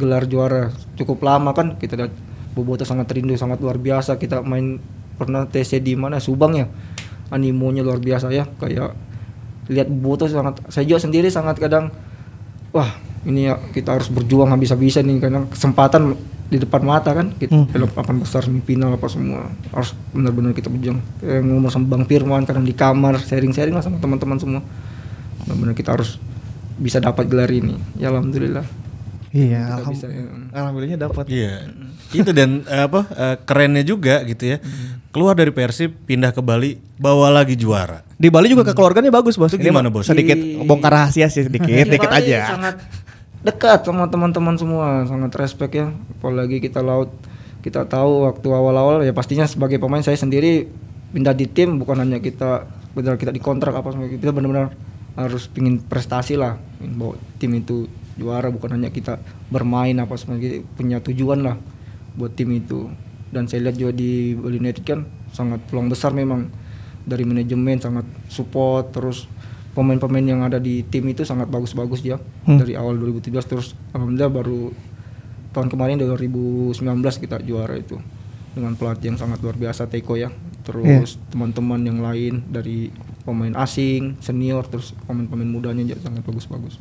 D: gelar juara? Cukup lama kan kita Boboto sangat rindu sangat luar biasa. Kita main pernah TC di mana? Subang ya? Animonya luar biasa ya. Kayak lihat Boboto sangat saya juga sendiri sangat kadang wah ini ya kita harus berjuang habis-habisan nih. Karena kesempatan di depan mata kan kita dalam papan besar semifinal apa semua. Harus benar-benar kita berjuang. Kayak ngomong sama Bang Firman kadang di kamar sharing-sharing lah sama teman-teman semua. Benar-benar kita harus bisa dapat gelar ini. Ya alhamdulillah
C: Iya, alham-
D: bisa, ya.
C: alhamdulillahnya dapat.
B: Iya. Itu dan eh, apa eh, kerennya juga gitu ya. Keluar dari Persib pindah ke Bali bawa lagi juara.
C: Di Bali juga ke keluarganya bagus, Bos.
B: Itu
C: Ini
B: gimana, Bos?
C: Sedikit
D: Di-
C: bongkar rahasia sih sedikit, dikit
D: Bali
C: aja.
D: Sangat dekat sama teman-teman semua, sangat respect ya. Apalagi kita laut, kita tahu waktu awal-awal ya pastinya sebagai pemain saya sendiri pindah di tim bukan hanya kita benar kita dikontrak apa semua kita benar-benar harus pingin prestasi lah, bawa tim itu juara bukan hanya kita bermain apa kita punya tujuan lah buat tim itu. Dan saya lihat juga di Bali United kan sangat peluang besar memang dari manajemen sangat support terus pemain-pemain yang ada di tim itu sangat bagus-bagus dia dari awal 2017 terus alhamdulillah baru tahun kemarin 2019 kita juara itu dengan pelatih yang sangat luar biasa Teko ya. Terus teman-teman yang lain dari pemain asing senior terus pemain-pemain mudanya juga sangat bagus-bagus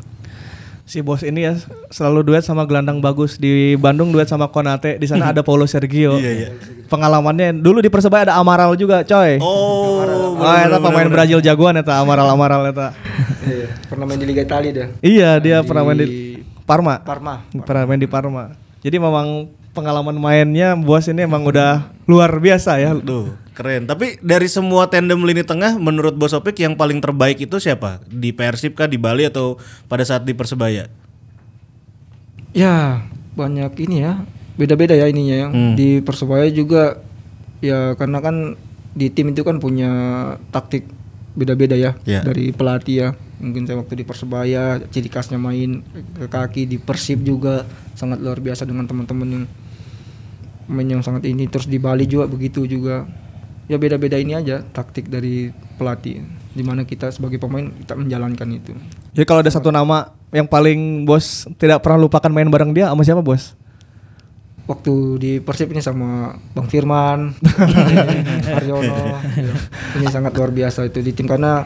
C: Si bos ini ya selalu duet sama gelandang bagus di Bandung duet sama Konate di sana ada Paulo Sergio.
B: Iya, iya.
C: Pengalamannya dulu di Persebaya ada Amaral juga, coy.
B: Oh,
C: Oh, eta pemain Brazil jagoan eta Amaral Amaral eta.
D: Iya, pernah main di Liga Italia dia
C: Iya, dia
D: Di
C: pernah main di Parma.
D: Parma
C: Pernah main di Parma. Jadi memang pengalaman mainnya bos ini emang udah luar biasa ya.
B: Duh, keren. Tapi dari semua tandem lini tengah menurut Bos Opik yang paling terbaik itu siapa? Di Persib kah di Bali atau pada saat di Persebaya?
D: Ya banyak ini ya beda-beda ya ininya yang
B: Hmm.
D: di persebaya juga ya karena kan di tim itu kan punya taktik beda-beda ya
B: Ya.
D: dari pelatih ya mungkin saya waktu di persebaya ciri khasnya main ke kaki di persib juga sangat luar biasa dengan teman-teman yang main yang sangat ini terus di Bali juga begitu juga ya beda-beda ini aja taktik dari pelatih di mana kita sebagai pemain kita menjalankan itu
C: Jadi kalau ada satu nama yang paling bos tidak pernah lupakan main bareng dia sama siapa bos?
D: waktu di Persib ini sama Bang Firman, Haryono, ini sangat luar biasa itu di tim karena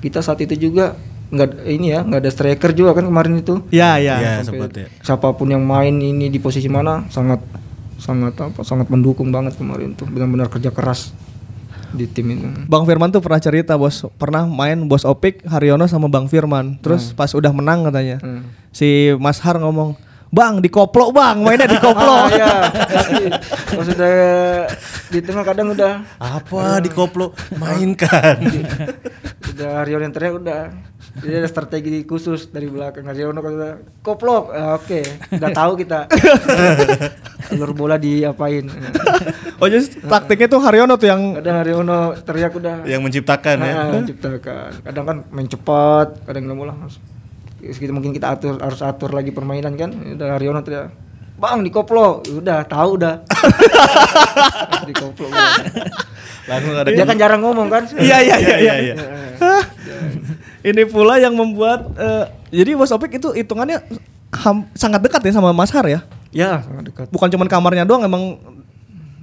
D: kita saat itu juga nggak ini ya nggak ada striker juga kan kemarin itu.
C: Ya ya.
B: Ya, sempat ya.
D: Siapa pun yang main ini di posisi mana sangat sangat apa sangat mendukung banget kemarin tuh benar-benar kerja keras di tim itu.
C: Bang Firman tuh pernah cerita bos pernah main bos Opik Haryono sama Bang Firman. Terus pas udah menang katanya
D: Hmm.
C: si Mas Har ngomong Bang dikoplo bang mainnya dikoplo.
D: Ah, iya. Udah di tengah kadang udah
B: Apa di koplo mainkan?
D: udah Haryono yang teriak udah jadi ada strategi khusus dari belakang Haryono kan udah koplok Ah, oke udah tahu kita alur bola diapain
C: oh jadi taktiknya tuh Haryono tuh yang
D: kadang Haryono teriak udah
B: yang menciptakan ya.
D: ah, menciptakan kadang kan main cepat kadang nggak bola harus kita mungkin kita atur harus atur lagi permainan kan udah Haryono teriak Bang dikoplo, udah tahu udah. dikoplo. udah.
B: Langsung ada
D: Dia kan jarang ngomong kan.
C: Iya iya iya iya.
B: iya.
C: Ini pula yang membuat eh, jadi bos Opik itu hitungannya ham- sangat dekat ya sama Mas Har ya.
D: Ya, sangat dekat.
C: Bukan cuman kamarnya doang emang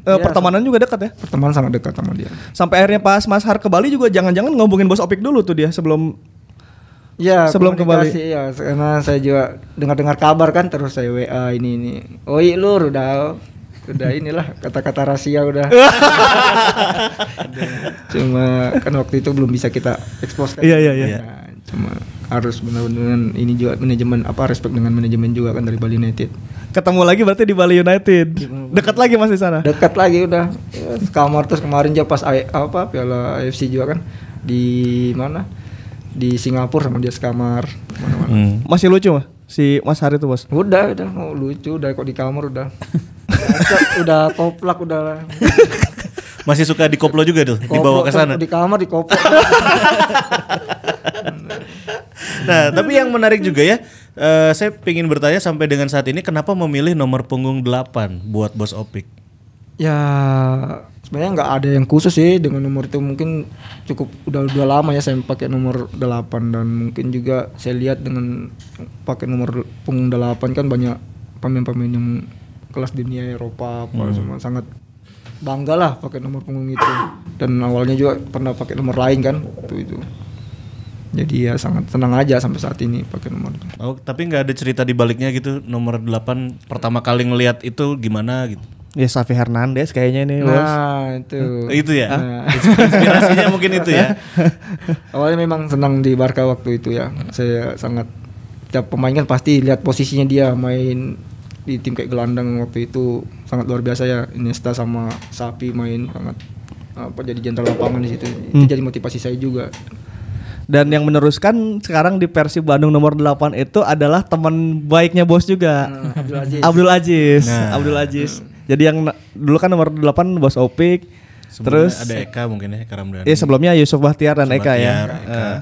C: eh,
D: Iya,
C: pertemanan juga dekat ya.
D: Pertemanan sangat dekat sama dia.
C: Sampai akhirnya pas Mas Har ke Bali juga jangan-jangan ngomongin bos Opik dulu tuh dia sebelum
D: Ya,
C: Sebelum ke Bali.
D: Ya, karena saya juga dengar-dengar kabar kan terus saya WA ini ini. Iya lur udah udah inilah kata-kata rahasia udah. cuma kan waktu itu belum bisa kita expose kan.
C: Iya, iya, iya.
D: Nah, cuma harus benar-benar ini juga manajemen apa respect dengan manajemen juga kan dari Bali United.
C: ketemu lagi berarti di Bali United. Dekat lagi Mas di sana.
D: Dekat lagi udah. Ya, kamar terus kemarin juga pas A- apa Piala AFC juga kan di mana? Di Singapura sama dia sekamar mana-mana.
B: Hmm.
C: Masih lucu Mas si Mas Har itu bos.
D: Udah, udah mau lucu, udah kok di kamar udah. udah, udah koplak udah.
B: Masih suka di koplo juga tuh, dibawa ke sana.
D: Di kamar di koplak.
B: Nah, tapi yang menarik juga ya, eh, saya ingin bertanya sampai dengan saat ini kenapa memilih nomor punggung 8 buat Bos Opik?
D: ya sebenarnya nggak ada yang khusus sih dengan nomor itu mungkin cukup udah udah lama ya saya pakai nomor 8 dan mungkin juga saya lihat dengan pakai nomor punggung 8 kan banyak pemain-pemain yang kelas dunia Eropa apa semua sangat bangga lah pakai nomor punggung itu dan awalnya juga pernah pakai nomor lain kan itu itu jadi ya sangat senang aja sampai saat ini pakai nomor itu
B: Oh, tapi nggak ada cerita di baliknya gitu nomor 8 pertama kali ngelihat itu gimana gitu.
C: Ya Safi Hernandez kayaknya nih bos.
D: nah itu
B: Itu ya.
D: Nah.
B: Inspirasinya mungkin itu ya.
D: Awalnya memang senang di Barca waktu itu ya. Saya sangat Setiap pemain kan pasti lihat posisinya dia main di tim kayak gelandang waktu itu sangat luar biasa ya Iniesta sama Sapi main sangat apa jadi jenderal lapangan di situ. Itu jadi motivasi saya juga.
C: Dan yang meneruskan sekarang di Persib Bandung nomor 8 itu adalah teman baiknya bos juga.
D: Nah, Abdul Aziz.
C: Abdul Aziz.
B: Nah.
C: Abdul Aziz. Jadi yang dulu kan nomor 8 bos Opik.
B: Sebelumnya
C: Terus
B: ada Eka mungkin ya Karamdani.
C: Iya sebelumnya Yusuf Bahtiar dan
B: Yusuf
C: Eka ya.
B: Bahtiar, Eka.
C: Eh,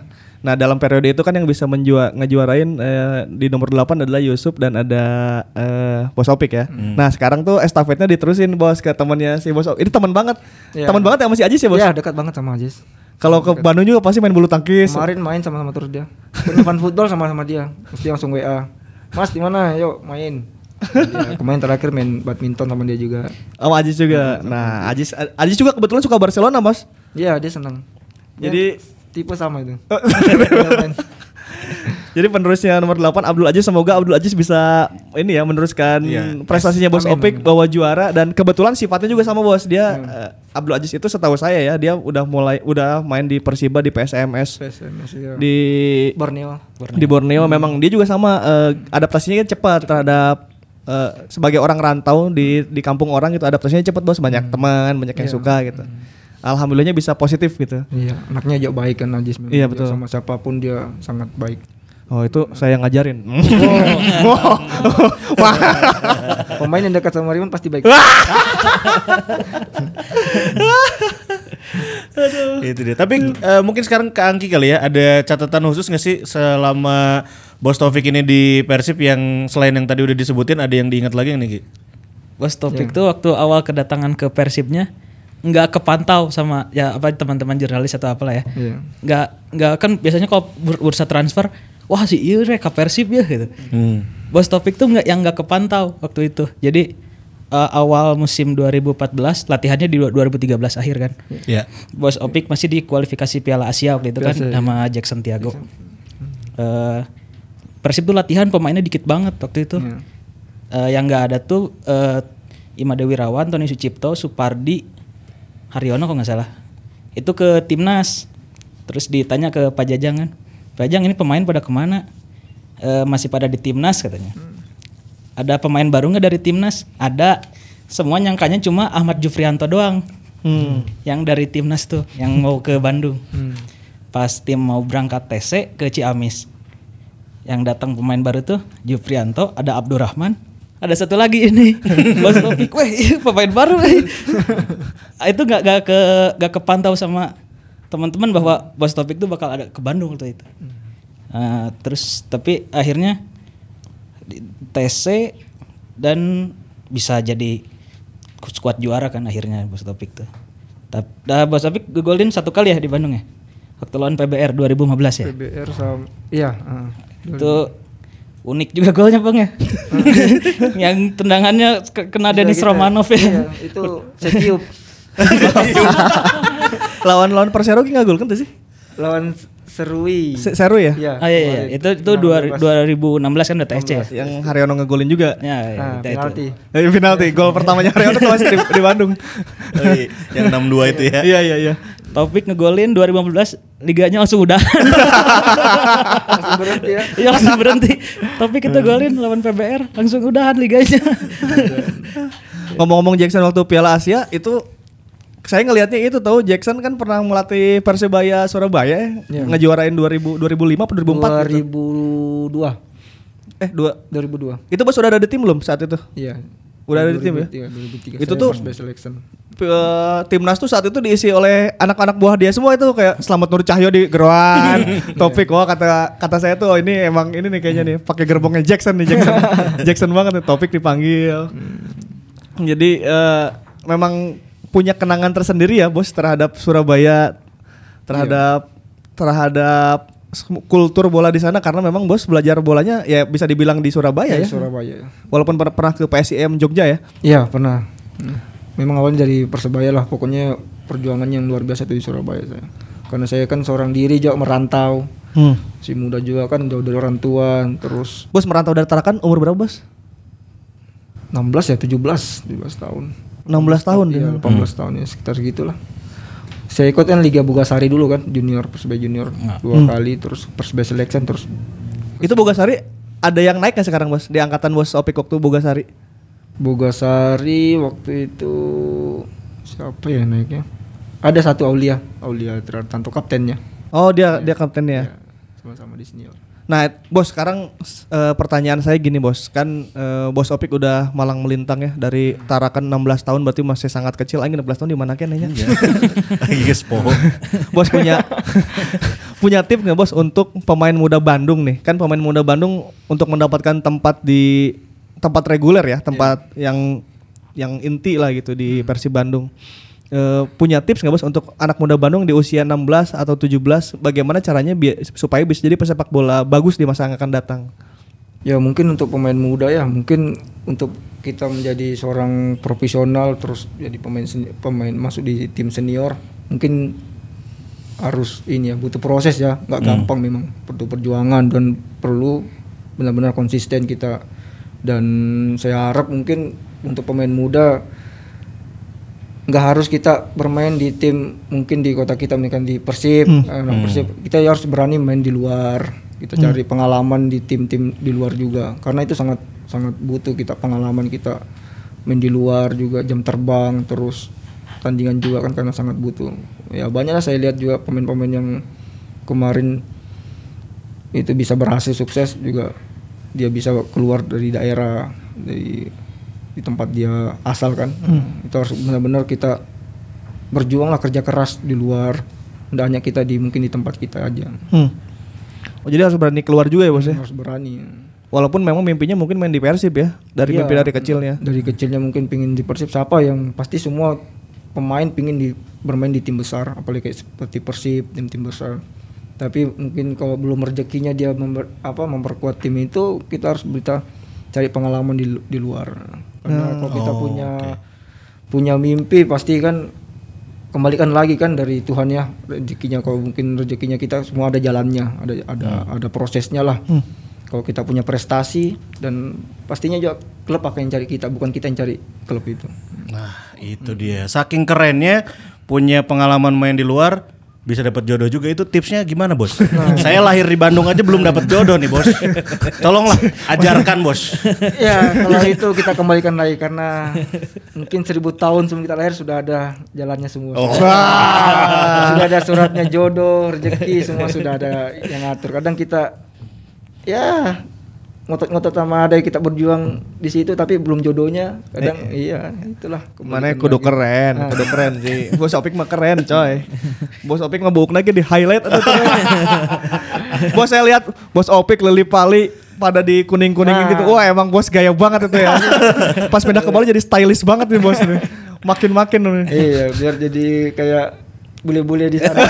C: Nah dalam periode itu kan yang bisa menjua ngejuarain eh, di nomor 8 adalah Yusuf dan ada eh, Bos Opik ya.
B: Hmm.
C: Nah sekarang tuh estafetnya diterusin bos ke temannya si Bos Opik. Ini teman banget,
D: Iya.
C: teman banget ya masih Aziz ya bos.
D: Ya dekat banget sama Aziz.
C: Kalau ke Bandung juga pasti main bulu tangkis.
D: Kemarin main sama-sama terus dia. Fan football sama-sama dia. Mesti langsung WA. Mas di mana? Yuk main. Dia, kemarin terakhir main badminton sama dia juga.
C: Sama Aziz juga. Nah Aziz Aziz juga kebetulan suka Barcelona bos.
D: Iya dia senang.
C: Jadi-
D: Ya, tipe sama itu.
C: Jadi penerusnya nomor 8 Abdul Aziz semoga Abdul Aziz bisa ini ya meneruskan
B: Iya.
C: prestasinya Bos
D: Amin,
C: Opik
D: amin.
C: bawa juara dan kebetulan sifatnya juga sama Bos. Dia
D: Hmm.
C: eh, Abdul Aziz itu setahu saya ya dia udah mulai udah main di Persiba di PSMS
D: PSMS ya.
C: di
D: Borneo.
C: di Borneo memang dia juga sama eh, adaptasinya kan cepat terhadap eh, sebagai orang rantau di di kampung orang gitu adaptasinya cepat Bos
D: Hmm.
C: banyak teman banyak yang
D: Iya.
C: suka gitu. Alhamdulillahnya bisa positif gitu.
D: Iya, anaknya jauh baik kan Najis.
C: Iya,
D: Dia
C: betul.
D: Sama siapa pun dia sangat baik.
C: Oh itu saya yang ngajarin.
D: Pemain yang dekat sama Riman pasti baik.
B: Itu dia. Tapi eh, mungkin sekarang ke Angki kali ya, ada catatan khusus nggak sih selama Bos Taufik ini di Persib yang selain yang tadi udah disebutin ada yang diingat lagi nih Ki?
E: Bos Topik tuh waktu awal kedatangan ke Persibnya nggak kepantau sama ya apa teman-teman jurnalis atau apalah ya.
D: Iya.
E: Nggak nggak kan biasanya kalau bur- bursa transfer, wah si iya rek ke Persib ya gitu.
B: Hmm.
E: Bos Topik tuh nggak yang nggak kepantau waktu itu. Jadi eh, awal musim 2014 latihannya di 2013 akhir kan.
B: Ya.
E: Bos Opik masih di kualifikasi Piala Asia waktu itu kan
D: Biasa, ya.
E: sama Jackson Tiago. Eh, Persib tuh latihan pemainnya dikit banget waktu itu.
D: Iya.
E: Eh, yang nggak ada tuh eh, Imade Wirawan, Tony Sucipto, Supardi, Haryono kok nggak salah. Itu ke timnas. Terus ditanya ke Pak Jajang kan, Pak Jajang ini pemain pada ke mana? "Eh, masih pada di timnas katanya. Ada pemain baru nggak dari timnas? Ada. Semua nyangkanya cuma Ahmad Jufrianto doang. Yang dari timnas tuh, yang mau ke Bandung. Pas tim mau berangkat TC ke Ciamis. Yang datang pemain baru tuh Jufrianto, ada Abdurrahman, ada satu lagi ini Bos Topik, weh iya, pemain baru. weh." Ah, itu nggak nggak ke nggak kepantau sama teman-teman bahwa Bos Topik tuh bakal ada ke Bandung waktu itu. Ah, terus tapi akhirnya di TC dan bisa jadi skuad juara kan akhirnya Bos Topik tuh. Tapi dah Bos Topik golin satu kali ya di Bandung ya. Waktu lawan PBR 2015 ya.
D: PBR sama iya, ah.
E: Itu unik juga golnya Bang ya. Yang tendangannya ke- kena
D: Bisa
E: Denis
D: kita-
E: Romanov ya.
D: Iya, itu saya tiup.
C: lawan lawan Persero nggak gol kan tuh sih?
D: Lawan Serui.
C: Se- Seru ya?
D: Iya.
E: Oh iya iya, itu itu dua- 2016 kan udah TSC ya.
C: Yang Haryono ngegolin juga.
E: Ya, ya,
D: Nah,
E: itu- itu.
D: penalti.
C: Eh, penalti gol pertamanya Haryono tuh masih di, di Bandung.
B: Oh, iya. yang 62 itu ya.
C: Iya iya iya.
E: Taufik ngegolin 2015 liganya langsung udah.
D: Langsung berhenti ya.
E: Iya langsung berhenti. Taufik kita golin lawan PBR langsung udahan liganya.
C: Ngomong-ngomong Jackson waktu Piala Asia itu saya ngelihatnya itu tahu Jackson kan pernah melatih Persebaya Surabaya ya, ngejuarain 2000 2005 atau 2004 gitu.
D: 2002.
C: Eh dua
D: 2002.
C: itu bos udah ada di tim belum saat itu?
D: Iya.
C: Udah ada di tim ya?
D: 2003, 2003.
C: Itu tuh-. Eh, timnas tuh saat itu diisi oleh anak-anak buah dia semua itu kayak Selamat Nur Cahyo di Geroan, Topik wah kata kata saya tuh oh, ini emang ini nih kayaknya nih pakai gerbongnya Jackson nih Jackson Jackson banget nih Topik dipanggil. Jadi eh, memang punya kenangan tersendiri ya bos terhadap Surabaya terhadap terhadap kultur bola di sana karena memang bos belajar bolanya ya bisa dibilang di Surabaya
D: Iya,
C: ya.
D: Surabaya.
C: Walaupun per- pernah ke PSIM Jogja ya.
D: Iya, pernah. Hmm. Memang awalnya dari Persebaya lah, pokoknya perjuangannya yang luar biasa tuh di Surabaya saya. Karena saya kan seorang diri jauh merantau.
C: Hmm.
D: Si muda juga kan jauh dari orang tua, terus
C: Bos merantau dari Tarakan umur berapa bos?
D: 16 ya 17, 17 tahun.
C: 16 tahun dia.
D: 18 tahun ya sekitar segitulah. Saya ikut kan Liga Bugasari dulu kan, junior Persebaya junior dua kali terus Persebaya selection terus
C: Itu Bogasari ada yang naik nggak sekarang bos di angkatan bos Opik waktu Bogasari?
D: Bogasari waktu itu siapa ya naiknya? Ada satu Aulia, Aulia Tanto kaptennya.
C: Oh dia dia kaptennya.
D: Ya, sama-sama di senior.
C: Nah, bos sekarang eh, pertanyaan saya gini, bos. Kan eh, bos Opik udah malang melintang ya dari Tarakan 16 tahun berarti masih sangat kecil. Aing 16 tahun di mana kan nanya?
B: Yes, po.
C: bos punya punya tips nggak bos untuk pemain muda Bandung nih? Kan pemain muda Bandung untuk mendapatkan tempat di tempat reguler ya, tempat yang yang inti lah gitu di Persib Bandung. Eh, punya tips nggak bos untuk anak muda Bandung di usia 16 atau 17 bagaimana caranya bi- supaya bisa jadi pesepak bola bagus di masa yang akan datang?
D: Ya mungkin untuk pemain muda ya, mungkin untuk kita menjadi seorang profesional terus jadi pemain pemain masuk di tim senior, mungkin harus ini ya butuh proses ya, nggak gampang memang. Butuh perjuangan dan perlu benar-benar konsisten kita. Dan saya harap mungkin untuk pemain muda nggak harus kita bermain di tim mungkin di kota kita mungkin di Persib, anak Persib kita harus berani main di luar kita cari pengalaman di tim-tim di luar juga. Karena itu sangat sangat butuh kita pengalaman kita main di luar juga jam terbang terus tandingan juga kan karena sangat butuh. Ya banyaklah saya lihat juga pemain-pemain yang kemarin itu bisa berhasil sukses juga. Dia bisa keluar dari daerah dari di tempat dia asal kan. Itu harus benar-benar kita berjuang lah kerja keras di luar. Tidak hanya kita di mungkin di tempat kita aja.
C: Hmm. Oh jadi harus berani keluar juga ya bos ya?
D: harus berani.
C: Walaupun memang mimpinya mungkin main di Persib ya dari
D: Iya.
C: mimpi dari kecilnya.
D: dari kecilnya mungkin pingin di Persib. Siapa yang pasti semua pemain pingin di bermain di tim besar. Apalagi kayak seperti Persib tim tim besar. Tapi mungkin kalau belum rezekinya dia member- apa memperkuat tim itu kita harus bisa cari pengalaman di di luar karena kalau kita punya punya mimpi pasti kan kembalikan lagi kan dari Tuhan ya. Rezekinya kalau mungkin rezekinya kita semua ada jalannya ada ada ada prosesnya lah. Kalau kita punya prestasi dan pastinya juga klub akan yang cari kita bukan kita yang cari klub itu.
B: Nah, itu dia. Saking kerennya punya pengalaman main di luar bisa dapat jodoh juga itu tipsnya gimana bos? Saya lahir di Bandung aja belum dapat jodoh nih bos. Tolonglah ajarkan bos.
D: ya kalau itu kita kembalikan lagi karena mungkin seribu tahun sebelum kita lahir sudah ada jalannya semua sudah ada suratnya jodoh rezeki semua sudah ada yang ngatur kadang kita ya ngotot-ngotot sama ada kita berjuang di situ tapi belum jodohnya kadang iya itulah
C: Mana kudu
D: lagi.
C: keren, kudu keren sih. Bos Opik mah keren coy. Bos Opik mah buk lagi di highlight atau Bos saya lihat Bos Opik Lili Pali pada di kuning-kuningin
D: Ah.
C: gitu. Wah emang bos gaya banget itu ya. Pas pindah ke Bali jadi stylish banget nih bos nih. Makin-makin nih.
D: iya biar jadi kayak bule-bule di sana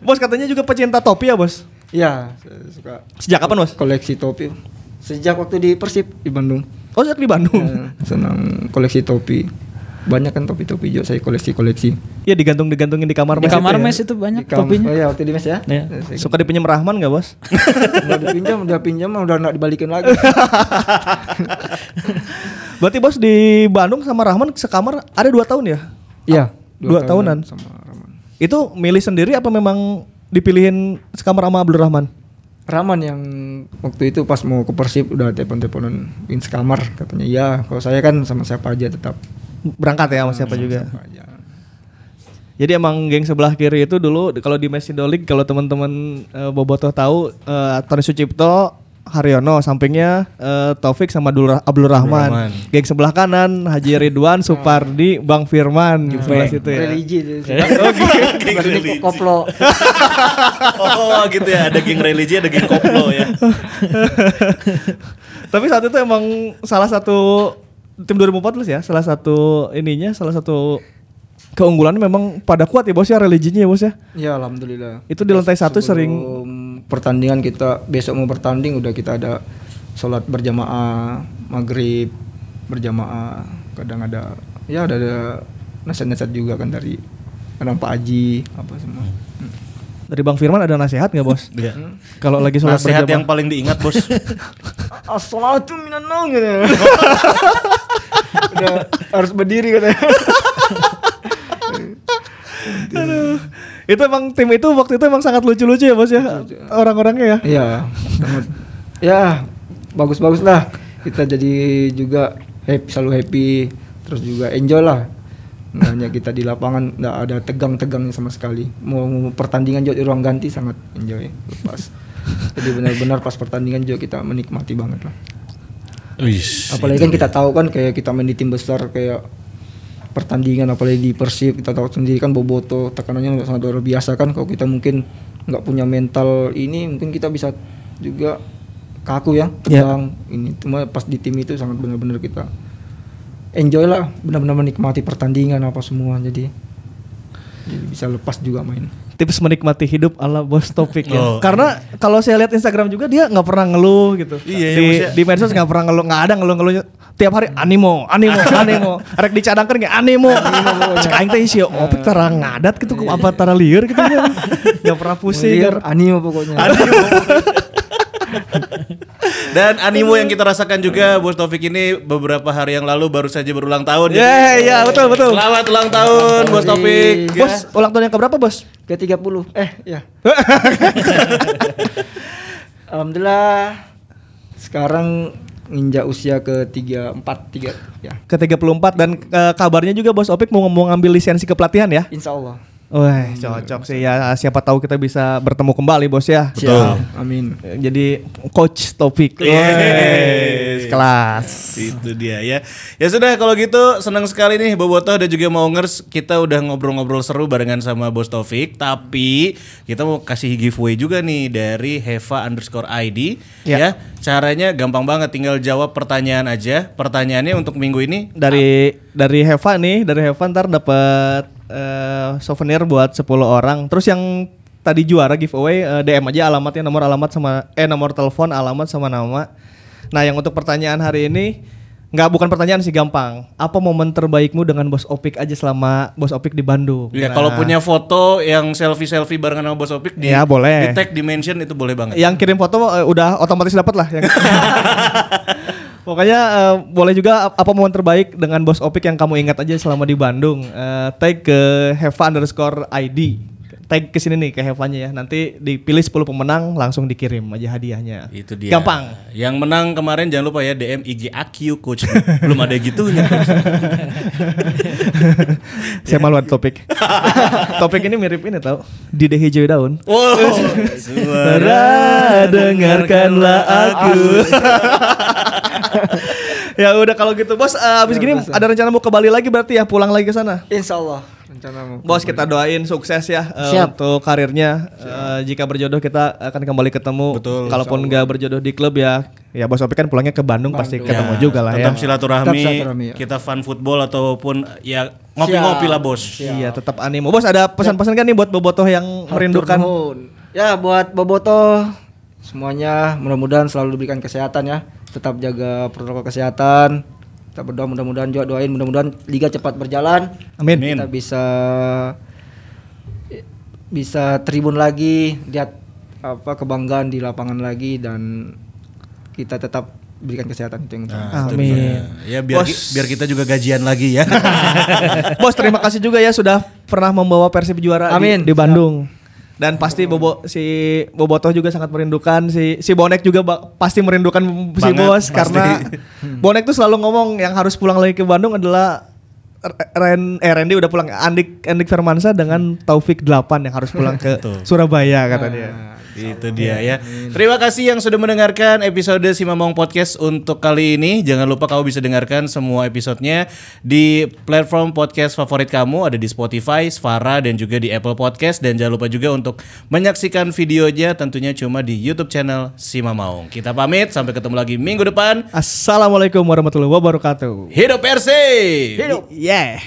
C: Bos katanya juga pecinta topi ya bos.
D: Iya, saya suka
C: Sejak kapan bos?
D: koleksi topi. Sejak waktu di Persib di Bandung.
C: Oh sejak di Bandung.
D: Ya, senang koleksi topi. Banyak kan topi-topi juga saya koleksi-koleksi.
C: Iya digantung-digantungin di kamar
E: Di
C: mes
E: kamar
C: itu ya.
E: mes itu banyak
D: Di kam-
E: topinya.
D: Oh iya, waktu di mes ya.
E: Iya.
D: Ya,
C: Suka dipinjam Rahman gak bos?
D: udah dipinjam, udah pinjam, udah nggak dibalikin lagi.
C: Berarti bos di Bandung sama Rahman sekamar ada dua tahun ya?
D: Iya,
C: Dua tahunan.
D: sama Rahman.
C: Itu milih sendiri apa memang dipilihin sekamar sama Abdul Rahman?
D: Rahman yang waktu itu pas mau ke Persib udah telepon-teleponan in sekamar katanya iya kalau saya kan sama siapa aja tetap
C: Berangkat ya sama siapa juga.
D: siapa aja.
C: Jadi emang geng sebelah kiri itu dulu kalau di Mesindo League kalau teman-teman eh, Bobotoh tahu eh, Tony Sucipto, Haryono, sampingnya eh, Taufik sama Abdul, Ra- Abdul Rahman.
B: Rahman.
C: Geng sebelah kanan Haji Ridwan, Supardi, Bang Firman sebelah situ ya.
D: religi dia.
C: Oh, gitu.
D: Sebelah sini koplo
B: Oh gitu ya, ada geng religi, ada geng koplo ya.
C: Tapi saat itu emang salah satu tim 2014 ya, salah satu ininya, salah satu keunggulannya memang pada kuat ya bos ya religinya ya bos ya.
D: ya alhamdulillah
C: Itu di lantai satu sering
D: pertandingan kita besok mau bertanding udah kita ada sholat berjamaah maghrib berjamaah kadang ada ya ada, ada nasihat-nasihat juga kan dari kadang Pak Haji apa semua Hmm.
C: dari Bang Firman ada nasihat nggak bos?
B: Iya.
C: Kalau lagi sholat
B: Nasihat
C: berjamaah.
B: yang paling diingat bos.
D: As-salatu minan gitu. udah harus berdiri katanya
C: Itu emang tim itu waktu itu emang sangat lucu-lucu ya bos ya? Orang-orangnya ya.
D: iya ya bagus-bagus lah. Kita jadi juga happy selalu happy. Terus juga enjoy lah. Nggak hanya kita di lapangan nggak ada tegang-tegangnya sama sekali. Mau, mau pertandingan juga di ruang ganti sangat enjoy. Lepas jadi benar-benar pas pertandingan juga kita menikmati banget lah.
B: Wis,
D: apalagi kan kita tahu kan kayak kita main di tim besar kayak pertandingan apalagi di Persib kita tahu sendiri kan Boboto tekanannya sangat luar biasa kan. Kalau kita mungkin nggak punya mental ini mungkin kita bisa juga kaku ya
C: Ya.
D: tegang ini cuma pas di tim itu sangat benar-benar kita enjoy lah benar-benar menikmati pertandingan apa semua. Jadi jadi bisa lepas juga main
C: Tips menikmati hidup ala bos topik ya.
B: Oh.
C: Karena kalau saya lihat Instagram juga dia nggak pernah ngeluh gitu.
B: Iya, iya,
C: di,
B: maksudnya-
C: di medsos nggak pernah ngeluh, nggak ada ngeluh-ngeluhnya. Tiap hari animo, animo, animo. Rek dicadangkan nggak animo. Cek aing teh sih opik tara ngadat gitu ku apa tara lieur gitu ya. Nggak pernah pusing.
D: Liar, anime pokoknya
B: Dan animo yang kita rasakan juga Bos Taufik ini beberapa hari yang lalu baru saja berulang tahun.
C: Ya,
B: Jadi,
C: ya, betul, betul.
B: Selamat ulang tahun Bos Taufik.
C: Bos, ulang tahun yang keberapa, Bos?
D: ke 30 eh ya Alhamdulillah sekarang nginjak usia ke 34 3 ya
C: Ke 34 dan eh, kabarnya juga Bos Opik mau mau ngambil lisensi kepelatihan ya.
D: insya Allah
C: Wah, cocok sih ya. Siapa tahu kita bisa bertemu kembali, Bos ya.
D: Siap. amin
C: Jadi coach topik.
B: Yes.
C: kelas.
B: Itu dia ya. Ya sudah kalau gitu senang sekali nih Bobotoh dan juga Maungers kita udah ngobrol-ngobrol seru barengan sama Bos Taufik. Tapi kita mau kasih giveaway juga nih dari Heva underscore ID.
C: Ya.
B: Ya. Caranya gampang banget tinggal jawab pertanyaan aja. Pertanyaannya untuk minggu ini
C: Dari dari Heva nih, dari Heva ntar dapat eh, souvenir buat 10 orang. Terus yang tadi juara giveaway eh, DM aja alamatnya nomor alamat sama eh nomor telepon, alamat sama nama. Nah, yang untuk pertanyaan hari ini nggak bukan pertanyaan sih gampang. Apa momen terbaikmu dengan Bos Opik aja selama Bos Opik di Bandung?
B: Ya
C: Nah,
B: kalau punya foto yang selfie-selfie barengan sama Bos Opik di,
C: Ya, boleh.
B: di tag di mention itu boleh banget.
C: yang kirim foto eh, udah otomatis dapat lah yang Pokoknya eh, boleh juga ap- apa momen terbaik dengan bos Opik yang kamu ingat aja selama di Bandung. Eh, tag ke Heva underscore ID. Tag ke sini nih ke Hevanya ya. Nanti dipilih 10 pemenang langsung dikirim aja hadiahnya.
B: Itu dia.
C: Gampang.
B: Yang menang kemarin jangan lupa ya DM IG AQ coach. Belum ada gitunya.
C: Saya malu ada topik. topik ini mirip ini tau. Di hijau daun.
B: Wow.
C: Suara dengarkanlah aku. ya udah kalau gitu bos eh, abis gini ada rencana mau ke Bali lagi berarti ya pulang lagi ke sana.
D: insya Allah rencanamu
C: Bos kita doain sukses ya eh,
D: Siap.
C: untuk karirnya. Eh, jika berjodoh kita akan kembali ketemu.
B: Betul.
C: Kalaupun nggak berjodoh di klub ya, ya Bos Opik kan pulangnya ke Bandung, pasti ketemu
B: Ya,
C: juga lah ya.
B: Tetap silaturahmi,
D: Tetap silaturahmi, ya.
B: kita fun football ataupun ya ngopi-ngopi
D: Siap.
B: lah bos.
C: Iya, tetap animo. Bos ada pesan-pesan kan nih buat bobotoh yang merindukan
D: Hatur nuhun. Ya buat Boboto semuanya mudah-mudahan selalu diberikan kesehatan ya. Tetap jaga protokol kesehatan. Kita berdoa mudah-mudahan juga doain mudah-mudahan liga cepat berjalan.
C: Amin.
D: Kita bisa bisa tribun lagi, lihat apa kebanggaan di lapangan lagi dan kita tetap berikan kesehatan itu yang.
B: Nah,
C: Amin.
B: Ya biar
C: Bos.
B: ki- biar kita juga gajian lagi ya.
C: Bos terima kasih juga ya sudah pernah membawa Persib juara di-
D: Amin.
C: di, Bandung. Dan pasti Bobo si Bobotoh juga sangat merindukan si si Bonek juga ba- pasti merindukan si
B: Banget,
C: Bos
B: pasti.
C: karena Bonek tuh selalu ngomong yang harus pulang lagi ke Bandung adalah Ren eh Randy udah pulang Andik Andik Firmansyah dengan Taufik 8 yang harus pulang ke. Surabaya kata dia.
B: Itu dia ya. Terima kasih yang sudah mendengarkan episode Si Mamong Podcast untuk kali ini. Jangan lupa kamu bisa dengarkan semua episodenya di platform podcast favorit kamu. Ada di Spotify, Svara, dan juga di Apple Podcast. Dan jangan lupa juga untuk menyaksikan videonya tentunya cuma di YouTube channel Si Mamong. Kita pamit, sampai ketemu lagi minggu depan.
C: Assalamualaikum warahmatullahi wabarakatuh.
B: Hidup Persib!
C: Yeah.